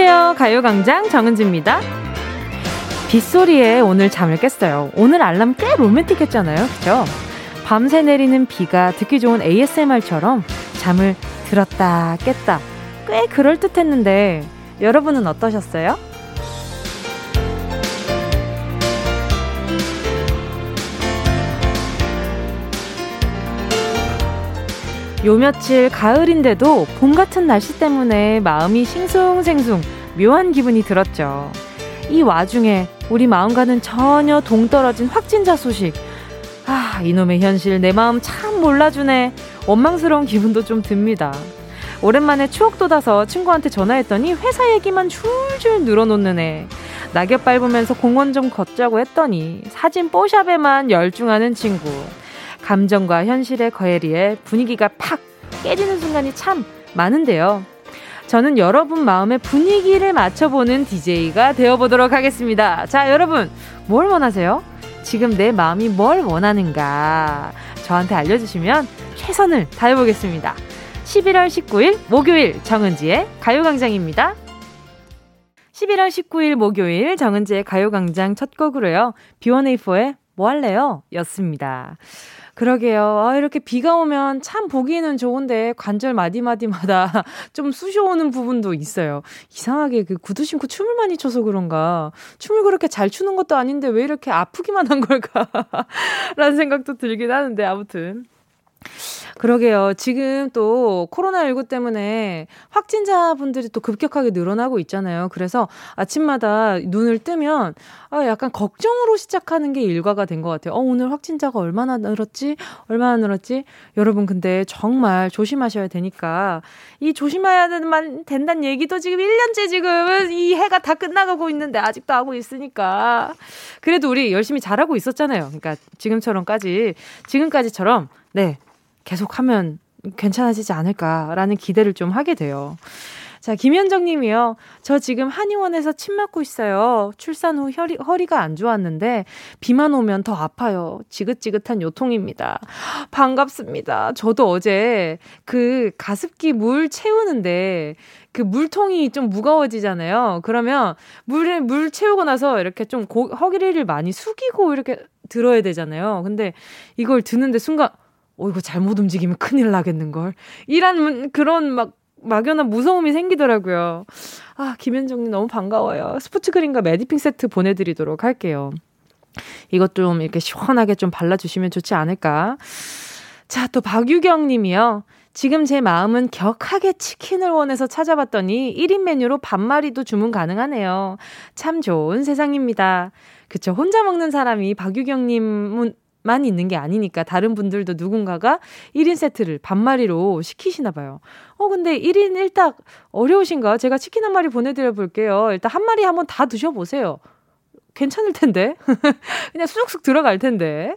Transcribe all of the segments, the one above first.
안녕하세요. 가요광장 정은지입니다. 빗소리에 오늘 잠을 깼어요. 오늘 알람 꽤 로맨틱했잖아요. 그죠? 밤새 내리는 비가 듣기 좋은 ASMR처럼 잠을 들었다 깼다 꽤 그럴듯했는데 여러분은 어떠셨어요? 요 며칠 가을인데도 봄 같은 날씨 때문에 마음이 싱숭생숭 묘한 기분이 들었죠. 이 와중에 우리 마음과는 전혀 동떨어진 확진자 소식. 아, 이놈의 현실 내 마음 참 몰라주네. 원망스러운 기분도 좀 듭니다. 오랜만에 추억 돋아서 친구한테 전화했더니 회사 얘기만 줄줄 늘어놓는 애. 낙엽 밟으면서 공원 좀 걷자고 했더니 사진 뽀샵에만 열중하는 친구. 감정과 현실의 거해리에 분위기가 팍 깨지는 순간이 참 많은데요. 저는 여러분 마음의 분위기를 맞춰보는 DJ가 되어보도록 하겠습니다. 자, 여러분, 뭘 원하세요? 지금 내 마음이 뭘 원하는가? 저한테 알려주시면 최선을 다해보겠습니다. 11월 19일 목요일 정은지의 가요광장입니다. 11월 19일 목요일 정은지의 가요광장 첫 곡으로요. B1A4의 뭐 할래요? 였습니다. 그러게요. 아, 이렇게 비가 오면 참 보기에는 좋은데 관절 마디마디마다 좀 쑤셔오는 부분도 있어요. 이상하게 그 구두 신고 춤을 많이 춰서 그런가. 춤을 그렇게 잘 추는 것도 아닌데 왜 이렇게 아프기만 한 걸까? 라는 생각도 들긴 하는데 아무튼. 그러게요. 지금 또 코로나19 때문에 확진자분들이 또 급격하게 늘어나고 있잖아요. 그래서 아침마다 눈을 뜨면 아, 약간 걱정으로 시작하는 게 일과가 된 것 같아요. 어, 오늘 확진자가 얼마나 늘었지? 얼마나 늘었지? 여러분, 근데 정말 조심하셔야 되니까 이 조심해야 되는, 된다는 얘기도 지금 1년째 지금 이 해가 다 끝나가고 있는데 아직도 하고 있으니까. 그래도 우리 열심히 잘하고 있었잖아요. 그러니까 지금처럼까지, 지금까지처럼, 네, 계속하면 괜찮아지지 않을까라는 기대를 좀 하게 돼요. 자, 김현정 님이요. 저 지금 한의원에서 침 맞고 있어요. 출산 후 허리, 허리가 안 좋았는데 비만 오면 더 아파요. 지긋지긋한 요통입니다. 반갑습니다. 저도 어제 그 가습기 물 채우는데 그 물통이 좀 무거워지잖아요. 그러면 물에 물 채우고 나서 이렇게 좀 고, 허리를 많이 숙이고 이렇게 들어야 되잖아요. 근데 이걸 드는데 순간 어, 이거 잘못 움직이면 큰일 나겠는걸. 이란 그런 막 막연한 무서움이 생기더라고요. 아, 김현정님 너무 반가워요. 스포츠 그린과 매디핑 세트 보내드리도록 할게요. 이것 좀 이렇게 시원하게 좀 발라주시면 좋지 않을까. 자, 또 박유경 님이요. 지금 제 마음은 격하게 치킨을 원해서 찾아봤더니 1인 메뉴로 반마리도 주문 가능하네요. 참 좋은 세상입니다. 그쵸. 혼자 먹는 사람이 박유경 님은 만 있는 게 아니니까 다른 분들도 누군가가 1인 세트를 반마리로 시키시나 봐요. 어, 근데 1인 1닭 어려우신가? 제가 치킨 한 마리 보내드려 볼게요. 일단 한 마리 한번 다 드셔보세요. 괜찮을 텐데. 그냥 쑥쑥 들어갈 텐데.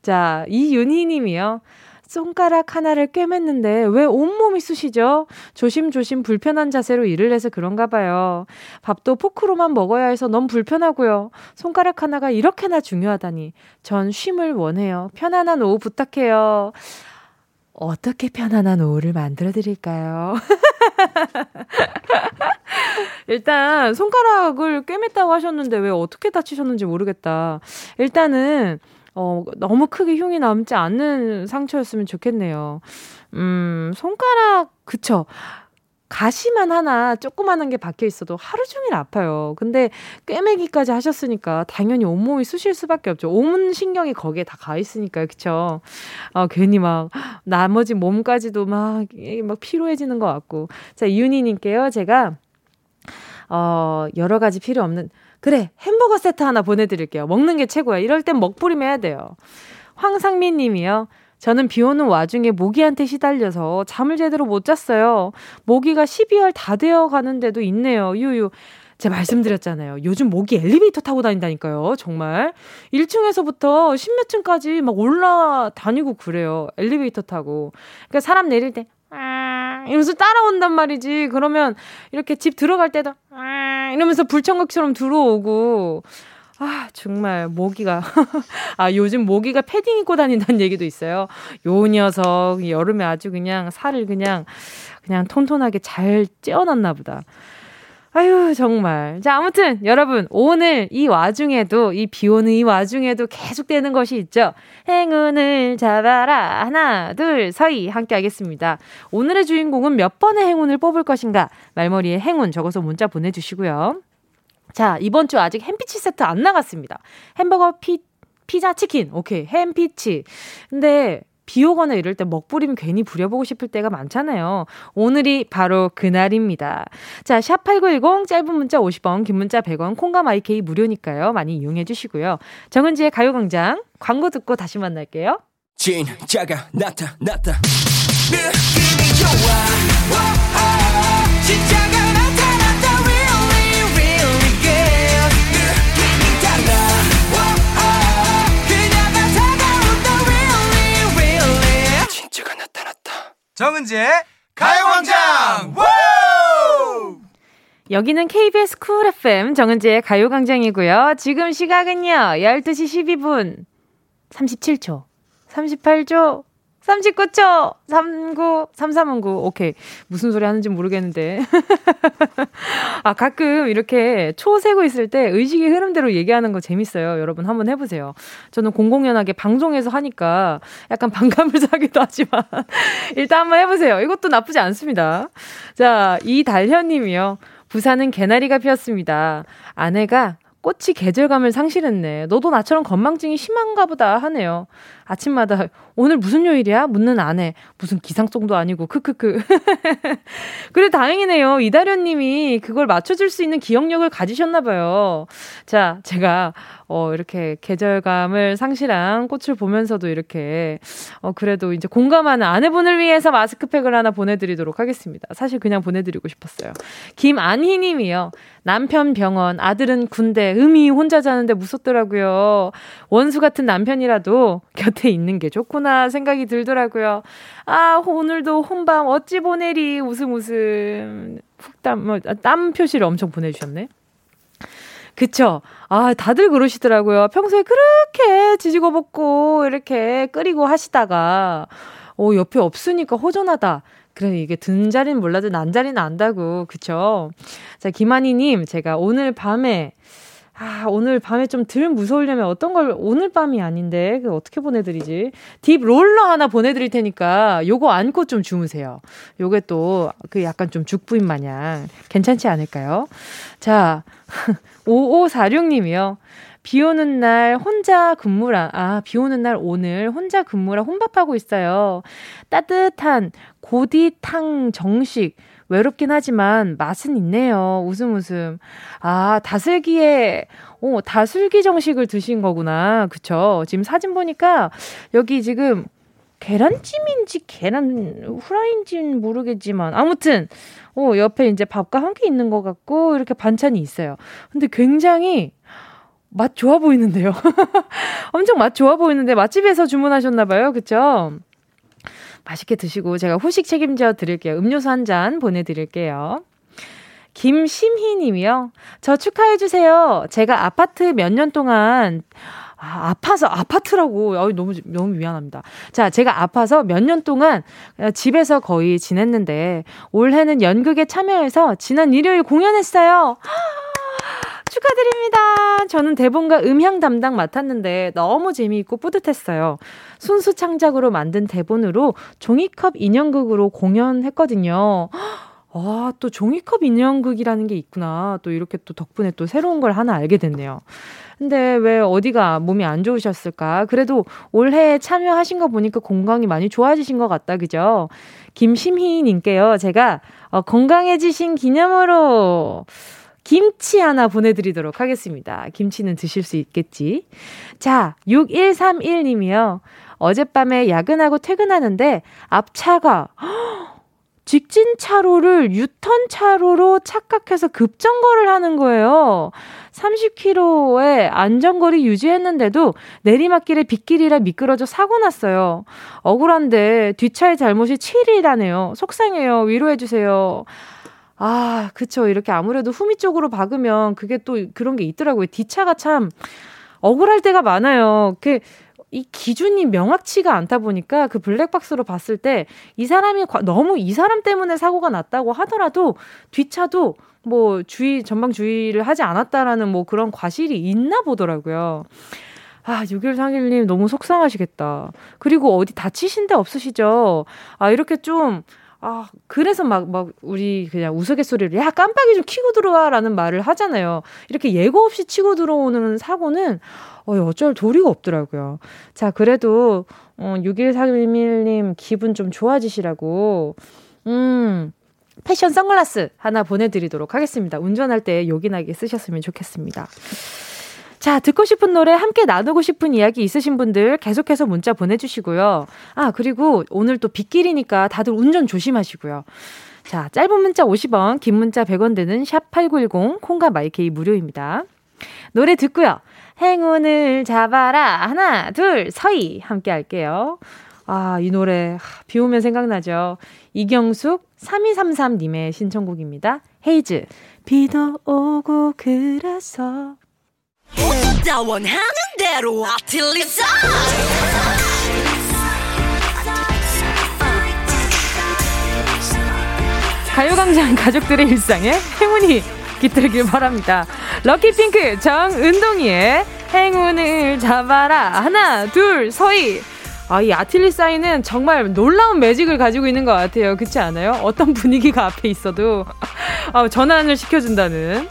자, 이윤희 님이요. 손가락 하나를 꿰맸는데 왜 온몸이 쑤시죠? 조심조심 불편한 자세로 일을 해서 그런가 봐요. 밥도 포크로만 먹어야 해서 너무 불편하고요. 손가락 하나가 이렇게나 중요하다니. 전 쉼을 원해요. 편안한 오후 부탁해요. 어떻게 편안한 오후를 만들어 드릴까요? 일단 손가락을 꿰맸다고 하셨는데 왜 어떻게 다치셨는지 모르겠다. 일단은 어, 너무 크게 흉이 남지 않는 상처였으면 좋겠네요. 음, 손가락, 그쵸. 가시만 하나 조그마한 게 박혀 있어도 하루 종일 아파요. 근데 꿰매기까지 하셨으니까 당연히 온몸이 쑤실 수밖에 없죠. 온 신경이 거기에 다 가 있으니까요. 그쵸? 어, 괜히 막 나머지 몸까지도 막, 막 피로해지는 것 같고. 자, 이윤희님께요. 제가, 어, 여러 가지 필요 없는, 그래, 햄버거 세트 하나 보내드릴게요. 먹는 게 최고야. 이럴 땐 먹부림 해야 돼요. 황상민 님이요. 저는 비 오는 와중에 모기한테 시달려서 잠을 제대로 못 잤어요. 모기가 12월 다 되어 가는데도 있네요. 유유. 제가 말씀드렸잖아요. 요즘 모기 엘리베이터 타고 다닌다니까요. 정말. 1층에서부터 10몇 층까지 막 올라다니고 그래요. 엘리베이터 타고. 그러니까 사람 내릴 때, 아, 이러면서 따라온단 말이지. 그러면 이렇게 집 들어갈 때도, 아, 이러면서 불청각처럼 들어오고. 아, 정말, 모기가. 아, 요즘 모기가 패딩 입고 다닌다는 얘기도 있어요. 요 녀석, 여름에 아주 그냥 살을 그냥, 그냥 톤톤하게 잘 찌어놨나 보다. 아유, 정말. 자, 아무튼 여러분, 오늘 이 와중에도, 이 비 오는 이 와중에도 계속되는 것이 있죠. 행운을 잡아라. 하나, 둘, 서희. 함께 하겠습니다. 오늘의 주인공은 몇 번의 행운을 뽑을 것인가? 말머리에 행운 적어서 문자 보내주시고요. 자, 이번 주 아직 햄피치 세트 안 나갔습니다. 햄버거 피, 피자 치킨. 오케이. 햄피치. 근데 비 오거나 이럴 때 먹부림 괜히 부려보고 싶을 때가 많잖아요. 오늘이 바로 그날입니다. 자, 샵8910 짧은 문자 50원, 긴 문자 100원, 콩감 IK 무료니까요. 많이 이용해 주시고요. 정은지의 가요광장 광고 듣고 다시 만날게요. 진짜가 나타났다. 느낌이 좋아. 정은지의 가요광장! 여기는 KBS 쿨 FM 정은지의 가요광장이고요. 지금 시각은요. 12시 12분. 37초. 38초 39초. 39 3319 오케이. 무슨 소리 하는지 모르겠는데. 아 가끔 이렇게 초 세고 있을 때 의식의 흐름대로 얘기하는 거 재밌어요. 여러분 한번 해보세요. 저는 공공연하게 방송에서 하니까 약간 반감을 사기도 하지만 일단 한번 해보세요. 이것도 나쁘지 않습니다. 자 이달현 님이요. 부산은 개나리가 피었습니다. 아내가 꽃이 계절감을 상실했네. 너도 나처럼 건망증이 심한가 보다 하네요. 아침마다 오늘 무슨 요일이야? 묻는 아내. 무슨 기상송도 아니고 크크크. 그래 다행이네요. 이다련 님이 그걸 맞춰 줄 수 있는 기억력을 가지셨나 봐요. 자, 제가 어 이렇게 계절감을 상실한 꽃을 보면서도 이렇게 어 그래도 이제 공감하는 아내분을 위해서 마스크팩을 하나 보내 드리도록 하겠습니다. 사실 그냥 보내 드리고 싶었어요. 김안희 님이요. 남편 병원, 아들은 군대, 음이 혼자 자는데 무섭더라고요. 원수 같은 남편이라도 곁에 있는 게 좋구나 생각이 들더라고요. 아, 오늘도 혼밤 어찌 보내리 웃음 웃음. 훅땀, 뭐, 땀 표시를 엄청 보내주셨네. 그쵸. 아, 다들 그러시더라고요. 평소에 그렇게 지지고 볶고 이렇게 끓이고 하시다가, 어, 옆에 없으니까 허전하다. 그래, 이게 든 자리는 몰라도 난 자리는 안다고. 그쵸? 자, 김한희님, 제가 오늘 밤에, 아, 오늘 밤에 좀 덜 무서우려면 어떤 걸, 오늘 밤이 아닌데, 그 어떻게 보내드리지? 딥 롤러 하나 보내드릴 테니까, 요거 안고 좀 주무세요. 요게 또, 그 약간 좀 죽부인 마냥, 괜찮지 않을까요? 자, 5546님이요. 비 오는 날 혼자 근무라, 아, 비 오는 날 오늘 혼자 근무라 혼밥하고 있어요. 따뜻한 고디탕 정식. 외롭긴 하지만 맛은 있네요. 웃음 웃음. 아, 다슬기에, 어, 다슬기 정식을 드신 거구나. 그쵸? 지금 사진 보니까 여기 지금 계란찜인지 계란 후라이인지는 모르겠지만 아무튼 어 옆에 이제 밥과 함께 있는 것 같고 이렇게 반찬이 있어요. 근데 굉장히 맛 좋아 보이는데요. 엄청 맛 좋아 보이는데 맛집에서 주문하셨나 봐요. 그쵸? 맛있게 드시고 제가 후식 책임져 드릴게요. 음료수 한 잔 보내드릴게요. 김심희 님이요. 저 축하해주세요. 제가 아파트 몇 년 동안 아, 아파서 아파트라고 어, 너무 너무 미안합니다. 자, 제가 아파서 몇 년 동안 집에서 거의 지냈는데 올해는 연극에 참여해서 지난 일요일 공연했어요. 축하드립니다. 저는 대본과 음향 담당 맡았는데 너무 재미있고 뿌듯했어요. 순수 창작으로 만든 대본으로 종이컵 인형극으로 공연했거든요. 아, 또 종이컵 인형극이라는 게 있구나. 또 이렇게 또 덕분에 또 새로운 걸 하나 알게 됐네요. 근데 왜 어디가 몸이 안 좋으셨을까? 그래도 올해 참여하신 거 보니까 건강이 많이 좋아지신 것 같다, 그죠? 김심희님께요, 제가 어, 건강해지신 기념으로 김치 하나 보내드리도록 하겠습니다. 김치는 드실 수 있겠지. 자, 6131님이요. 어젯밤에 야근하고 퇴근하는데 앞차가 직진 차로를 유턴 차로로 착각해서 급정거를 하는 거예요. 30km의 안전거리 유지했는데도 내리막길에 빗길이라 미끄러져 사고 났어요. 억울한데 뒷차의 잘못이 7이라네요. 속상해요. 위로해주세요. 아, 그쵸. 이렇게 아무래도 후미 쪽으로 박으면 그게 또 그런 게 있더라고요. 뒷차가 참 억울할 때가 많아요. 그, 이 기준이 명확치가 않다 보니까 그 블랙박스로 봤을 때 이 사람이 너무 이 사람 때문에 사고가 났다고 하더라도 뒷차도 뭐 주의 전방 주의를 하지 않았다라는 뭐 그런 과실이 있나 보더라고요. 아, 6131님 너무 속상하시겠다. 그리고 어디 다치신 데 없으시죠? 아, 이렇게 좀, 아, 그래서 막, 막, 우리 그냥 우스갯소리를, 야, 깜빡이 좀 키고 들어와 라는 말을 하잖아요. 이렇게 예고 없이 치고 들어오는 사고는, 어, 어쩔 도리가 없더라고요. 자, 그래도, 어, 6131님 기분 좀 좋아지시라고, 음, 패션 선글라스 하나 보내드리도록 하겠습니다. 운전할 때 요긴하게 쓰셨으면 좋겠습니다. 자, 듣고 싶은 노래, 함께 나누고 싶은 이야기 있으신 분들 계속해서 문자 보내주시고요. 아, 그리고 오늘 또 빗길이니까 다들 운전 조심하시고요. 자, 짧은 문자 50원, 긴 문자 100원 되는 샵8910, 콩과 마이케이 무료입니다. 노래 듣고요. 행운을 잡아라. 하나, 둘, 서희. 함께 할게요. 아, 이 노래, 비 오면 생각나죠. 이경숙 3233님의 신청곡입니다. 헤이즈. 비도 오고 그래서 다 원하는 대로 아틀리사 가요광장 가족들의 일상에 행운이 깃들길 바랍니다. 럭키핑크 정은동이의 행운을 잡아라 하나 둘 서희 아, 이 아틀리사인은 정말 놀라운 매직을 가지고 있는 것 같아요. 그렇지 않아요? 어떤 분위기가 앞에 있어도 아, 전환을 시켜준다는.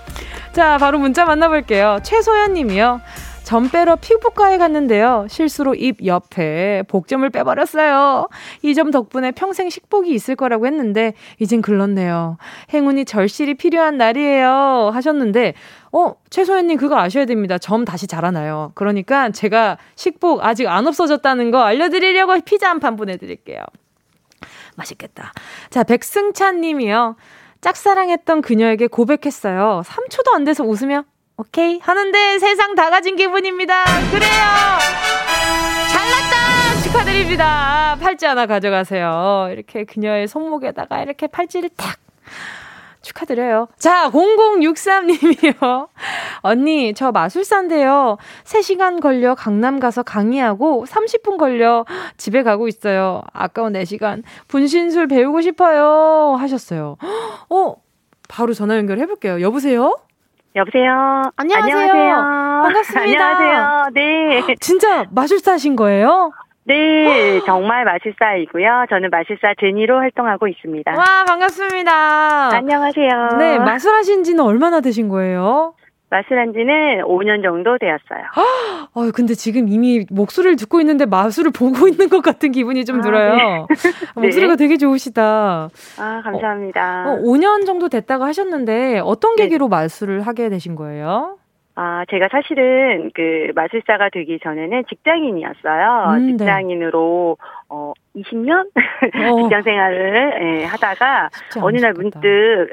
자, 바로 문자 만나볼게요. 최소연 님이요. 점 빼러 피부과에 갔는데요. 실수로 입 옆에 복점을 빼버렸어요. 이 점 덕분에 평생 식복이 있을 거라고 했는데, 이젠 글렀네요. 행운이 절실히 필요한 날이에요. 하셨는데, 어, 최소연님 그거 아셔야 됩니다. 점 다시 자라나요. 그러니까 제가 식복 아직 안 없어졌다는 거 알려드리려고 피자 한 판 보내드릴게요. 맛있겠다. 자, 백승찬 님이요. 짝사랑했던 그녀에게 고백했어요. 3초도 안 돼서 웃으며 오케이 하는데 세상 다 가진 기분입니다. 그래요. 잘났다 축하드립니다. 팔찌 하나 가져가세요. 이렇게 그녀의 손목에다가 이렇게 팔찌를 탁 축하드려요. 자, 0063님이요. 언니, 저 마술사인데요. 3시간 걸려 강남 가서 강의하고 30분 걸려 집에 가고 있어요. 아까운 4시간. 분신술 배우고 싶어요. 하셨어요. 어, 바로 전화 연결해 볼게요. 여보세요? 여보세요. 안녕하세요. 안녕하세요. 반갑습니다. 안녕하세요. 네. 진짜 마술사신 거예요? 네, 정말 마술사이고요. 저는 마술사 제니로 활동하고 있습니다. 와, 반갑습니다. 안녕하세요. 네, 마술하신 지는 얼마나 되신 거예요? 마술한 지는 5년 정도 되었어요. 아, 근데 지금 이미 목소리를 듣고 있는데 마술을 보고 있는 것 같은 기분이 좀 아, 들어요. 네. 목소리가 네. 되게 좋으시다. 아, 감사합니다. 어, 어, 5년 정도 됐다고 하셨는데 어떤 네. 계기로 네. 마술을 하게 되신 거예요? 아, 제가 사실은 그 마술사가 되기 전에는 직장인이었어요. 음, 네. 직장인으로 네. 어 20년 어. 직장 생활을 예, 하다가 어느 날 문득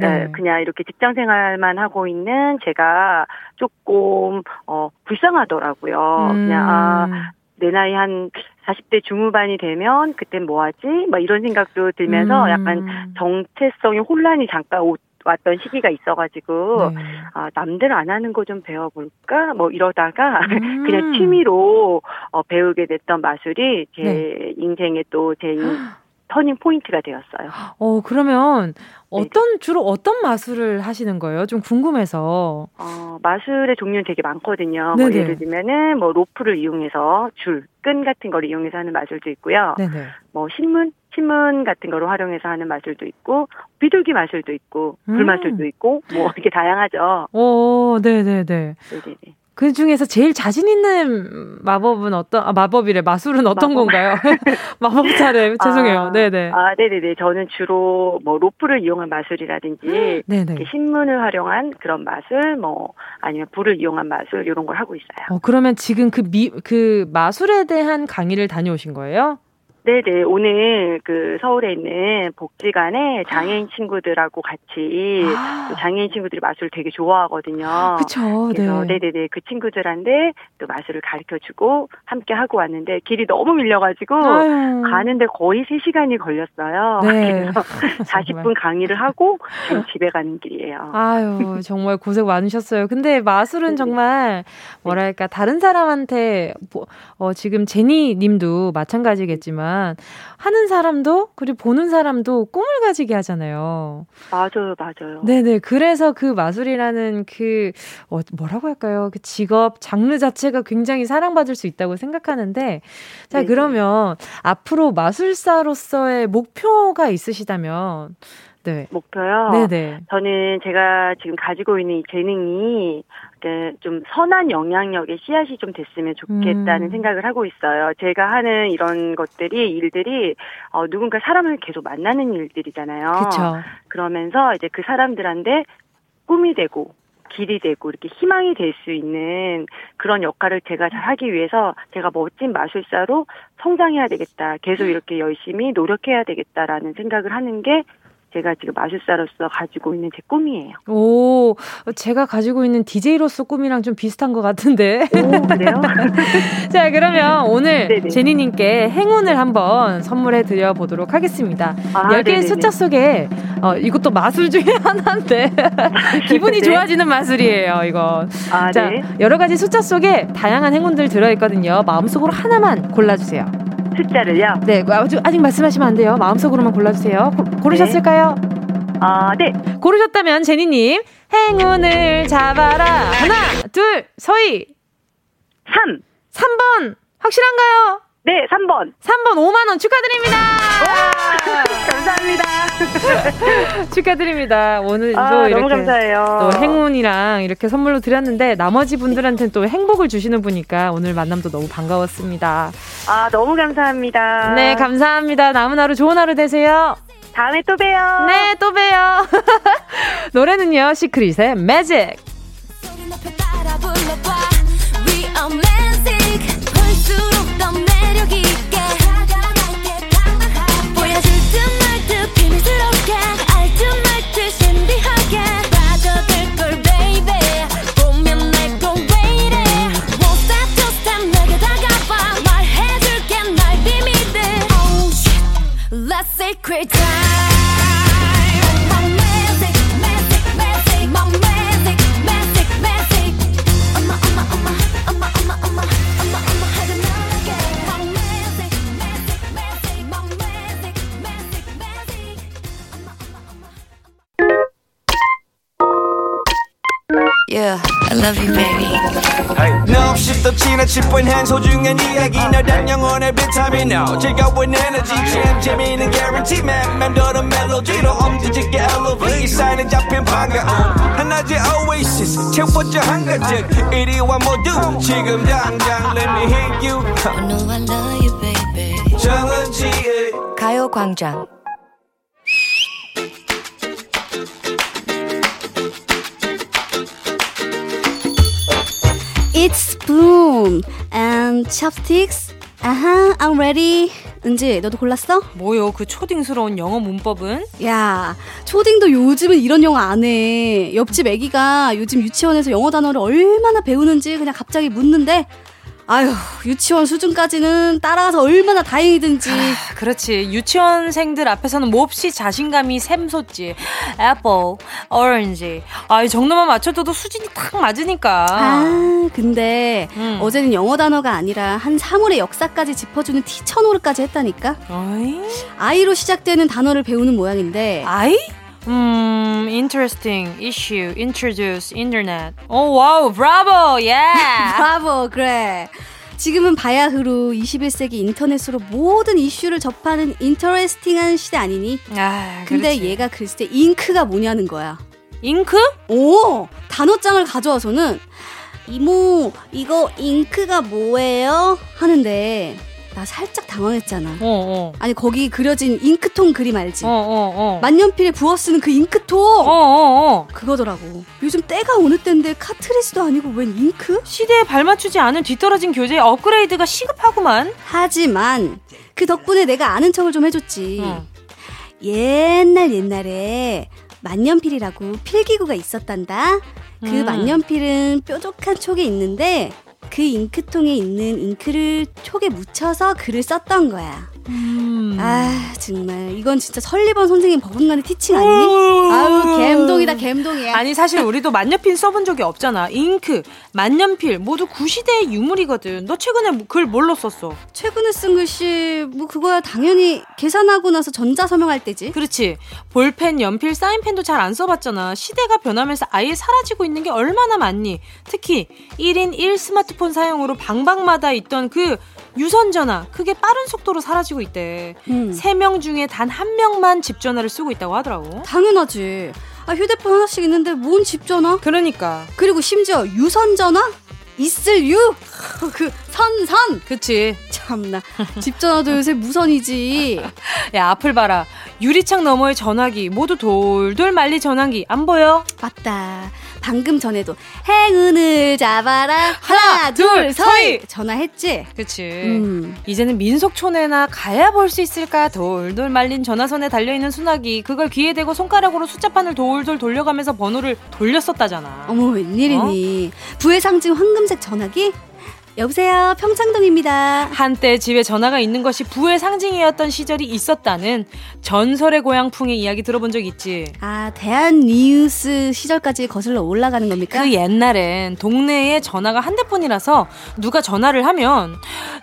네. 예, 그냥 이렇게 직장 생활만 하고 있는 제가 조금 어 불쌍하더라고요. 음. 그냥 아, 내 나이 한 40대 중후반이 되면 그땐 뭐 하지? 막 이런 생각도 들면서 음. 약간 정체성의 혼란이 잠깐 왔던 시기가 있어가지고 네. 아 남들 안 하는 거 좀 배워볼까 뭐 이러다가 음. 그냥 취미로 어, 배우게 됐던 마술이 제 네. 인생의 또제 터닝 포인트가 되었어요. 어 그러면 어떤 네. 주로 어떤 마술을 하시는 거예요? 좀 궁금해서. 어 마술의 종류는 되게 많거든요. 뭐 예를 들면은 뭐 로프를 이용해서 줄, 끈 같은 걸 이용해서 하는 마술도 있고요. 네네. 뭐 신문 신문 같은 거를 활용해서 하는 마술도 있고 비둘기 마술도 있고 불마술도 음. 있고 뭐 이렇게 다양하죠. 오, 네, 네, 네. 네네. 그 중에서 제일 자신 있는 마법은 어떤 아 마법이래 마술은 어떤 마법. 건가요? 마법 차례 죄송해요. 아, 네네. 아 네네네 저는 주로 뭐 로프를 이용한 마술이라든지 네네. 신문을 활용한 그런 마술 뭐 아니면 불을 이용한 마술 이런 걸 하고 있어요. 어 그러면 지금 그 미그 그 마술에 대한 강의를 다녀오신 거예요? 네네. 오늘 그 서울에 있는 복지관에 장애인 친구들하고 같이 아. 또 장애인 친구들이 마술을 되게 좋아하거든요. 그래서 네. 네네네. 그 친구들한테 또 마술을 가르쳐 주고 함께 하고 왔는데 길이 너무 밀려가지고 아유. 가는데 거의 3 시간이 걸렸어요. 네. 그래서 40분 강의를 하고 지금 집에 가는 길이에요. 아유, 정말 고생 많으셨어요. 근데 마술은 네. 정말 뭐랄까 다른 사람한테 뭐, 어, 지금 제니 님도 마찬가지겠지만 있지만 하는 사람도 그리고 보는 사람도 꿈을 가지게 하잖아요. 맞아요, 맞아요. 네네. 그래서 그 마술이라는 그 어, 뭐라고 할까요? 그 직업 장르 자체가 굉장히 사랑받을 수 있다고 생각하는데 자 네네. 그러면 앞으로 마술사로서의 목표가 있으시다면 네. 목표요? 네네. 저는 제가 지금 가지고 있는 이 재능이 좀 선한 영향력의 씨앗이 좀 됐으면 좋겠다는 음. 생각을 하고 있어요. 제가 하는 이런 것들이 일들이 어, 누군가 사람을 계속 만나는 일들이잖아요. 그쵸. 그러면서 이제 그 사람들한테 꿈이 되고 길이 되고 이렇게 희망이 될 수 있는 그런 역할을 제가 잘 하기 위해서 제가 멋진 마술사로 성장해야 되겠다. 계속 이렇게 열심히 노력해야 되겠다라는 생각을 하는 게 제가 지금 마술사로서 가지고 있는 제 꿈이에요. 오, 제가 가지고 있는 DJ로서 꿈이랑 좀 비슷한 것 같은데. 오, 그래요? 자, 그러면 오늘 제니님께 행운을 한번 선물해 드려 보도록 하겠습니다. 아, 10개의 숫자 속에, 어, 이것도 마술 중에 하나인데, 기분이 좋아지는 마술이에요, 이거. 아, 자, 네. 여러 가지 숫자 속에 다양한 행운들 들어있거든요. 마음속으로 하나만 골라주세요. 숫자를요? 네, 아직, 아직 말씀하시면 안 돼요. 마음속으로만 골라주세요. 고, 고르셨을까요? 네. 아, 네. 고르셨다면 제니님 행운을 잡아라. 하나, 둘, 서희. 3. 3번 확실한가요? 네, 3번. 3번 5만 원 축하드립니다! 감사합니다. 축하드립니다. 오늘 아, 또 이렇게 감사해요. 또 행운이랑 이렇게 선물로 드렸는데 나머지 분들한테는 또 행복을 주시는 분이니까 오늘 만남도 너무 반가웠습니다. 아, 너무 감사합니다. 네, 감사합니다. 남은 하루 좋은 하루 되세요. 다음에 또 봬요. 네, 또 봬요. 노래는요, 시크릿의 매직. secret time. Yeah, I love you, baby. No, 없이 또 지나칠 뻔한 소중한 이야기. 너란 영혼의 비타민. No 즐거운 에너지. 참 재미있는 guarantee. man 맘대로 멜로디로 엄지짓게 elevate. 사인은 잡힌 반가움 하나의 oasis. 채워져 한가득 이리와 모두 지금 당장 let me hit you. I know I love you, baby. 정은지의 가요광장 It's boom and chopsticks. 아하, I'm ready. 은지, 너도 골랐어? 뭐요? 그 초딩스러운 영어 문법은? 야, 초딩도 요즘은 이런 영어 안 해. 옆집 애기가 요즘 유치원에서 영어 단어를 얼마나 배우는지 그냥 갑자기 묻는데 아유, 유치원 수준까지는 따라가서 얼마나 다행이든지. 아, 그렇지. 유치원생들 앞에서는 몹시 자신감이 샘솟지. 애플, 오렌지. 아, 이 정도만 맞춰줘도 수준이 딱 맞으니까. 아, 근데 음. 어제는 영어 단어가 아니라 한 사물의 역사까지 짚어주는 티처 노르까지 했다니까. 어이? I로 시작되는 단어를 배우는 모양인데. I? 음, interesting, issue, introduce, internet. 오, 와우, 브라보, 예! 브라보, 그래. 지금은 바야흐로 21세기 인터넷으로 모든 이슈를 접하는 interesting한 시대 아니니? 아, 근데 그렇지. 얘가 글쎄 잉크가 뭐냐는 거야. 잉크? 오! 단어장을 가져와서는 이모, 이거 잉크가 뭐예요? 하는데 나 살짝 당황했잖아. 어, 어. 아니 거기 그려진 잉크통 그림 알지? 어, 어, 어. 만년필에 부어 쓰는 그 잉크통. 어, 어, 어. 그 그거더라고. 요즘 때가 어느 때인데 카트리지도 아니고 웬 잉크? 시대에 발맞추지 않은 뒤떨어진 교재의 업그레이드가 시급하구만. 하지만 그 덕분에 내가 아는 척을 좀 해줬지. 어. 옛날 옛날에 만년필이라고 필기구가 있었단다. 그 음. 만년필은 뾰족한 촉이 있는데 그 잉크통에 있는 잉크를 촉에 묻혀서 글을 썼던 거야. 음. 아 정말 이건 진짜 설리번 선생님 버금가는 티칭 아니니? 아우 갬동이다 갬동이야. 아니 사실 우리도 만년필 써본 적이 없잖아. 잉크, 만년필 모두 구시대의 유물이거든. 너 최근에 글 뭘로 썼어? 최근에 쓴 글씨 뭐 그거야 당연히 계산하고 나서 전자 서명할 때지. 그렇지. 볼펜, 연필, 사인펜도 잘 안 써봤잖아. 시대가 변하면서 아예 사라지고 있는 게 얼마나 많니? 특히 1인 1 스마트폰 사용으로 방방마다 있던 그 유선 전화 그게 빠른 속도로 사라지고 있대. 음. 3명 중에 단 한 명만 집 전화를 쓰고 있다고 하더라고. 당연하지. 아, 휴대폰 하나씩 있는데 뭔 집 전화? 그러니까. 그리고 심지어 유선 전화? 있을 유? 그 선 선. 그치. 참나. 집 전화도 요새 무선이지. 야 앞을 봐라. 유리창 너머의 전화기 모두 돌돌 말리 전화기 안 보여? 맞다. 방금 전에도 행운을 잡아라 하나, 둘 서희 전화했지. 그치. 음. 이제는 민속촌에나 가야 볼 수 있을까 돌돌 말린 전화선에 달려 있는 수납이 그걸 귀에 대고 손가락으로 숫자판을 돌돌 돌려가면서 번호를 돌렸었다잖아. 어머 웬일이니? 어? 부의 상징 황금색 전화기? 여보세요, 평창동입니다. 한때 집에 전화가 있는 것이 부의 상징이었던 시절이 있었다는 전설의 고향풍의 이야기 들어본 적 있지? 아, 대한 뉴스 시절까지 거슬러 올라가는 겁니까? 그 옛날엔 동네에 전화가 한 대뿐이라서 누가 전화를 하면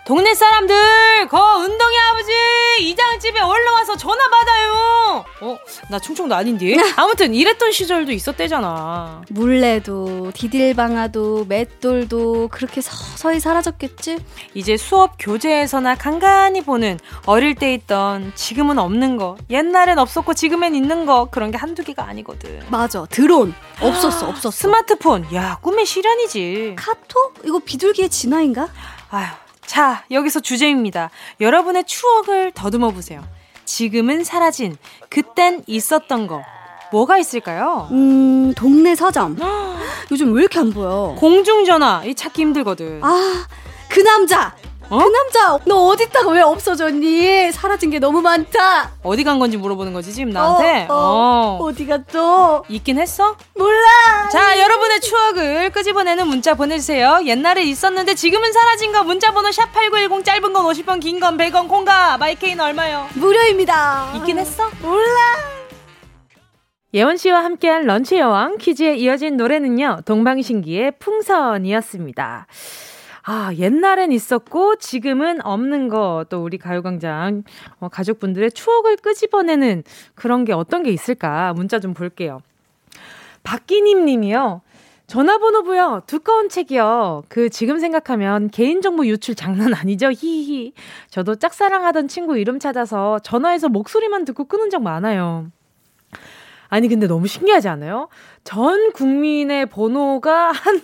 동네 사람들, 거 운동이 아버지 이장 집에 올라와서 전화 받아요. 어, 나 충청도 아닌데. 아무튼 이랬던 시절도 있었대잖아. 물레도 디딜방아도 맷돌도 그렇게 서서히 사라졌겠지? 이제 수업 교재에서나 간간히 보는 어릴 때 있던 지금은 없는 거, 옛날엔 없었고 지금엔 있는 거 그런 게 한두 개가 아니거든. 맞아. 드론 없었어, 없었어. 스마트폰, 야 꿈의 실현이지. 카톡? 이거 비둘기의 진화인가? 아휴. 자, 여기서 주제입니다. 여러분의 추억을 더듬어 보세요. 지금은 사라진, 그땐 있었던 거. 뭐가 있을까요? 음, 동네 서점. 요즘 왜 이렇게 안 보여? 공중전화, 이 찾기 힘들거든. 아, 그 남자! 어? 그 남자 너 어디 있다가 왜 없어졌니? 사라진 게 너무 많다. 어디 간 건지 물어보는 거지 지금 나한테. 어, 어. 어. 디 갔어? 있긴 했어? 몰라. 자 여러분의 추억을 끄집어내는 문자 보내주세요. 옛날에 있었는데 지금은 사라진 거 문자번호 샵 #8910 짧은 건 50원, 긴 건 100원, 콩과 마이케이는 얼마요? 무료입니다. 있긴 했어? 몰라. 예원 씨와 함께한 런치 여왕 퀴즈에 이어진 노래는요 동방신기의 풍선이었습니다. 아, 옛날엔 있었고 지금은 없는 거 또 우리 가요광장 어, 가족분들의 추억을 끄집어내는 그런 게 어떤 게 있을까 문자 좀 볼게요. 박기님 님이요. 전화번호부요. 두꺼운 책이요. 그 지금 생각하면 개인정보 유출 장난 아니죠. 히히. 저도 짝사랑하던 친구 이름 찾아서 전화해서 목소리만 듣고 끊은 적 많아요. 아니 근데 너무 신기하지 않아요? 전 국민의 번호가 한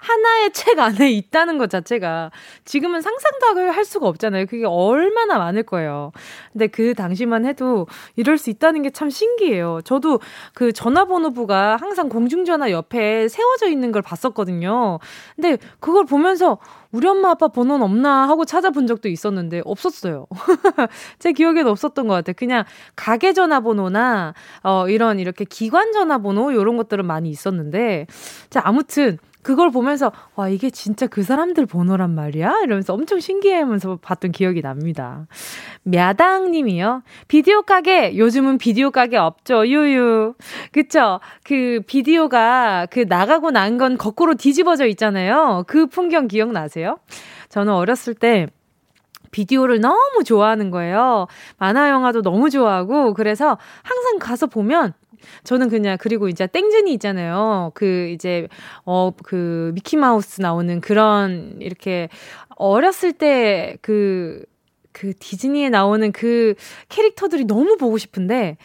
하나의 책 안에 있다는 것 자체가 지금은 상상도 할 수가 없잖아요. 그게 얼마나 많을 거예요. 근데 그 당시만 해도 이럴 수 있다는 게 참 신기해요. 저도 그 전화번호부가 항상 공중전화 옆에 세워져 있는 걸 봤었거든요. 근데 그걸 보면서 우리 엄마 아빠 번호는 없나 하고 찾아본 적도 있었는데 없었어요. 제 기억에는 없었던 것 같아요. 그냥 가게 전화번호나 어 이런 이렇게 기관 전화번호 이런 것들은 많이 있었는데 자 아무튼 그걸 보면서 와 이게 진짜 그 사람들 번호란 말이야 이러면서 엄청 신기해하면서 봤던 기억이 납니다. мя당님이요. 비디오 가게 요즘은 비디오 가게 없죠 유유 그쵸 그 비디오가 그 나가고 난 건 거꾸로 뒤집어져 있잖아요. 그 풍경 기억나세요? 저는 어렸을 때 비디오를 너무 좋아하는 거예요. 만화 영화도 너무 좋아하고 그래서 항상 가서 보면 저는 그냥 그리고 이제 땡준이 있잖아요. 그 이제 어 그 미키 마우스 나오는 그런 이렇게 어렸을 때그그 디즈니에 나오는 그 캐릭터들이 너무 보고 싶은데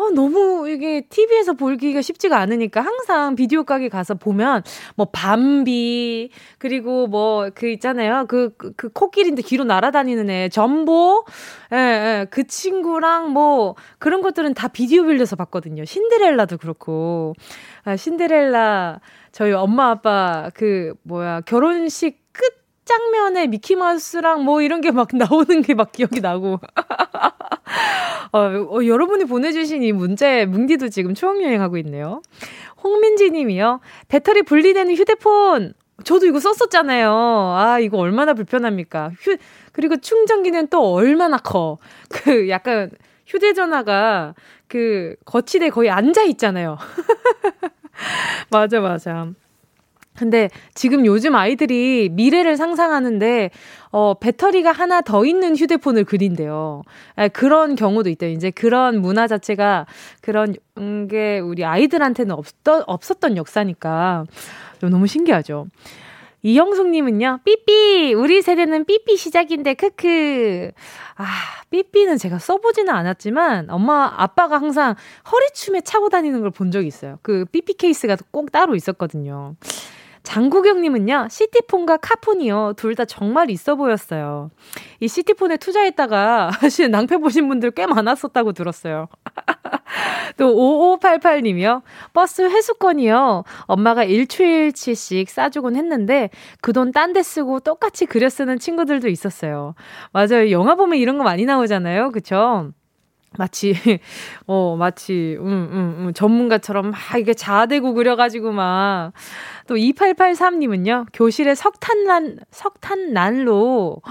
어, 어, 너무 이게 TV에서 보기가 쉽지가 않으니까 항상 비디오 가게 가서 보면 뭐 밤비 그리고 뭐 그 있잖아요. 그, 그, 그 코끼리인데 뒤로 날아다니는 애 전보 예, 예, 그 친구랑 뭐 그런 것들은 다 비디오 빌려서 봤거든요. 신데렐라도 그렇고. 아, 신데렐라 저희 엄마 아빠 그 뭐야 결혼식 끝 장면에 미키마우스랑 뭐 이런 게 막 나오는 게 막 기억이 나고. 어, 어, 여러분이 보내주신 이 문제, 뭉디도 지금 추억여행하고 있네요. 홍민지 님이요. 배터리 분리되는 휴대폰. 저도 이거 썼었잖아요. 아, 이거 얼마나 불편합니까? 휴, 그리고 충전기는 또 얼마나 커. 그 약간 휴대전화가 그 거치대 거의 앉아 있잖아요. 맞아, 맞아. 근데 지금 요즘 아이들이 미래를 상상하는데 어 배터리가 하나 더 있는 휴대폰을 그린대요. 에, 그런 경우도 있대요. 이제 그런 문화 자체가 그런 게 우리 아이들한테는 없었, 없었던 역사니까 너무 신기하죠. 이영숙님은요, 삐삐! 우리 세대는 삐삐 시작인데, 크크. 아, 삐삐는 제가 써보지는 않았지만, 엄마, 아빠가 항상 허리춤에 차고 다니는 걸 본 적이 있어요. 그 삐삐 케이스가 꼭 따로 있었거든요. 장국영님은요, 시티폰과 카폰이요. 둘 다 정말 있어 보였어요. 이 시티폰에 투자했다가 사실 낭패 보신 분들 꽤 많았었다고 들었어요. 또 5588님이요. 버스 회수권이요. 엄마가 일주일치씩 싸주곤 했는데 그 돈 딴 데 쓰고 똑같이 그려 쓰는 친구들도 있었어요. 맞아요. 영화 보면 이런 거 많이 나오잖아요. 그쵸? 마치, 어, 마치, 음, 음, 음, 전문가처럼 막 이게 자대고 그려 가지고 막. 또 2883 님은요, 교실에 석탄난, 석탄난로.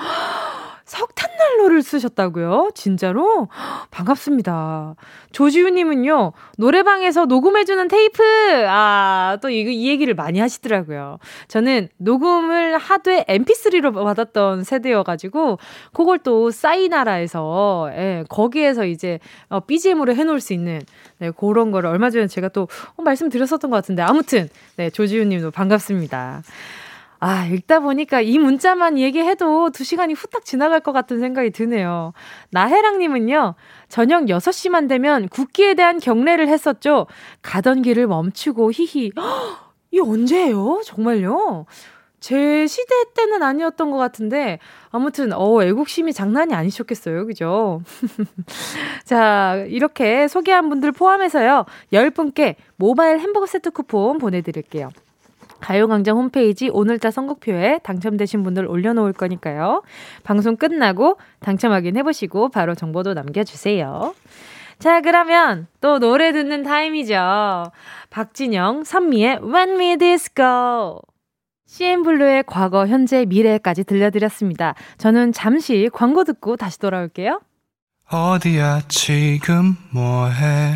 석탄 난로를 쓰셨다고요? 진짜로? 반갑습니다. 조지우님은요, 노래방에서 녹음해주는 테이프! 아, 또 이, 이 얘기를 많이 하시더라고요. 저는 녹음을 하되 mp3로 받았던 세대여가지고, 그걸 또 싸이나라에서, 예, 거기에서 이제, 어, BGM으로 해놓을 수 있는, 네, 그런 거를 얼마 전에 제가 또, 어, 말씀드렸었던 것 같은데, 아무튼, 네, 조지우님도 반갑습니다. 아, 읽다 보니까 이 문자만 얘기해도 두 시간이 후딱 지나갈 것 같은 생각이 드네요. 나혜랑님은요, 저녁 6시만 되면 국기에 대한 경례를 했었죠. 가던 길을 멈추고 히히. 헉, 이 언제예요? 정말요? 제 시대 때는 아니었던 것 같은데, 아무튼, 어, 애국심이 장난이 아니셨겠어요. 그죠? 자, 이렇게 소개한 분들 포함해서요, 10분께 모바일 햄버거 세트 쿠폰 보내드릴게요. 가요광장 홈페이지 오늘자 선곡표에 당첨되신 분들 올려놓을 거니까요. 방송 끝나고 당첨 확인해보시고 바로 정보도 남겨주세요. 자, 그러면 또 노래 듣는 타임이죠. 박진영, 선미의 When We Disco. CN블루의 과거, 현재, 미래까지 들려드렸습니다. 저는 잠시 광고 듣고 다시 돌아올게요. 어디야, 지금 뭐해?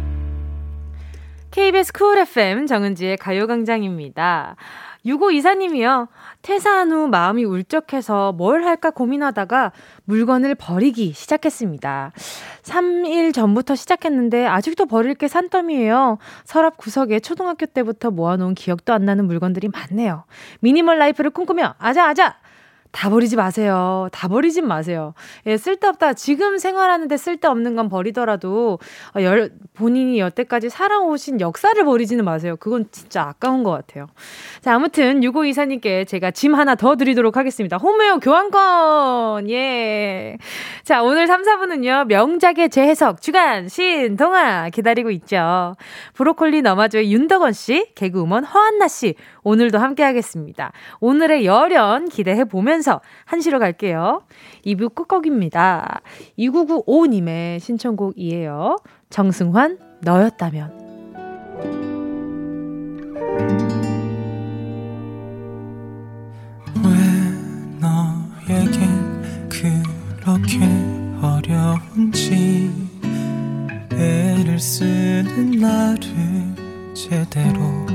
KBS 쿨 FM 정은지의 가요광장입니다. 6고 이사님이요. 퇴사한 후 마음이 울적해서 뭘 할까 고민하다가 물건을 버리기 시작했습니다. 3일 전부터 시작했는데 아직도 버릴 게 산더미예요. 서랍 구석에 초등학교 때부터 모아놓은 기억도 안 나는 물건들이 많네요. minimal life를 꿈꾸며 아자 아자 다 버리지 마세요. 다 버리진 마세요. 예, 쓸데없다. 지금 생활하는데 쓸데없는 건 버리더라도 어, 열, 본인이 여태까지 살아오신 역사를 버리지는 마세요. 그건 진짜 아까운 것 같아요. 자, 아무튼 6524님께 제가 짐 하나 더 드리도록 하겠습니다. 홈웨어 교환권! 예. 자, 오늘 3, 4분은요, 명작의 재해석, 주간, 신, 동화 기다리고 있죠. 브로콜리 너마저의 윤덕원 씨, 개그우먼 허한나 씨, 오늘도 함께 하겠습니다. 오늘의 열연 기대해 보면서 한시로 갈게요. 2부 끝곡입니다. 2995님의 신청곡이에요. 정승환, 너였다면. 왜 너에겐 그렇게 어려운지 제대로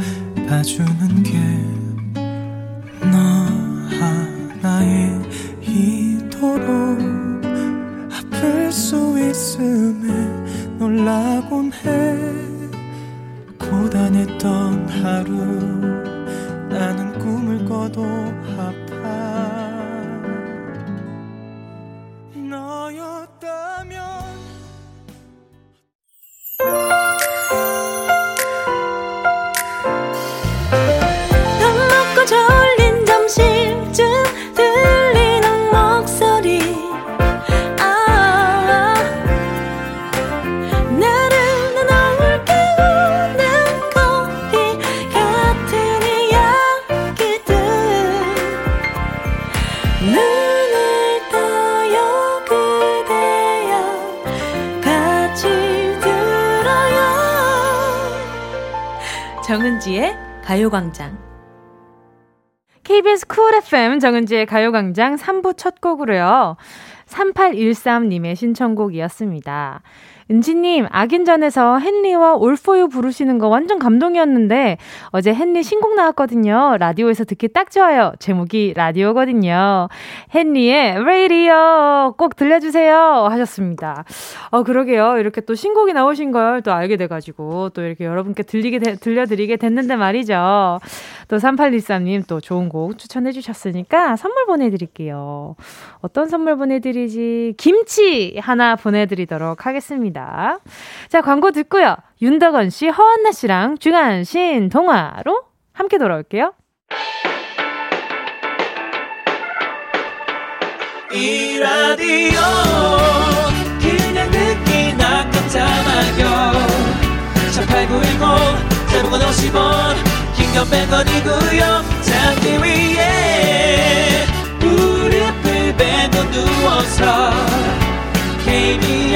봐주는 게 너 하나에 이토록 아플 수 있음에 놀라곤 해. 고단했던 하루 나는 꿈을 꿔도 정은지의 가요광장. KBS 쿨 FM 정은지의 가요광장 3부 첫 곡으로요. 3813님의 신청곡이었습니다. 은지님, 악인전에서 헨리와 All For You 부르시는 거 완전 감동이었는데, 어제 헨리 신곡 나왔거든요. 라디오에서 듣기 딱 좋아요. 제목이 라디오거든요. 헨리의 레이디오 꼭 들려주세요. 하셨습니다. 어, 그러게요. 이렇게 또 신곡이 나오신 걸 또 알게 돼가지고, 또 이렇게 여러분께 들리게, 되, 들려드리게 됐는데 말이죠. 또 3813님 또 좋은 곡 추천해주셨으니까 선물 보내드릴게요. 어떤 선물 보내드리지? 김치 하나 보내드리도록 하겠습니다. 있습니다. 자, 광고 듣고요. 윤덕원 씨, 허한나 씨랑 주간 신 동화로 함께 돌아올게요. 이 라디오 그냥 듣기나 깜짝마요 18910 대목원 50원 긴건 100원이고요 잠기 위에 무릎을 베고 누워서 KBS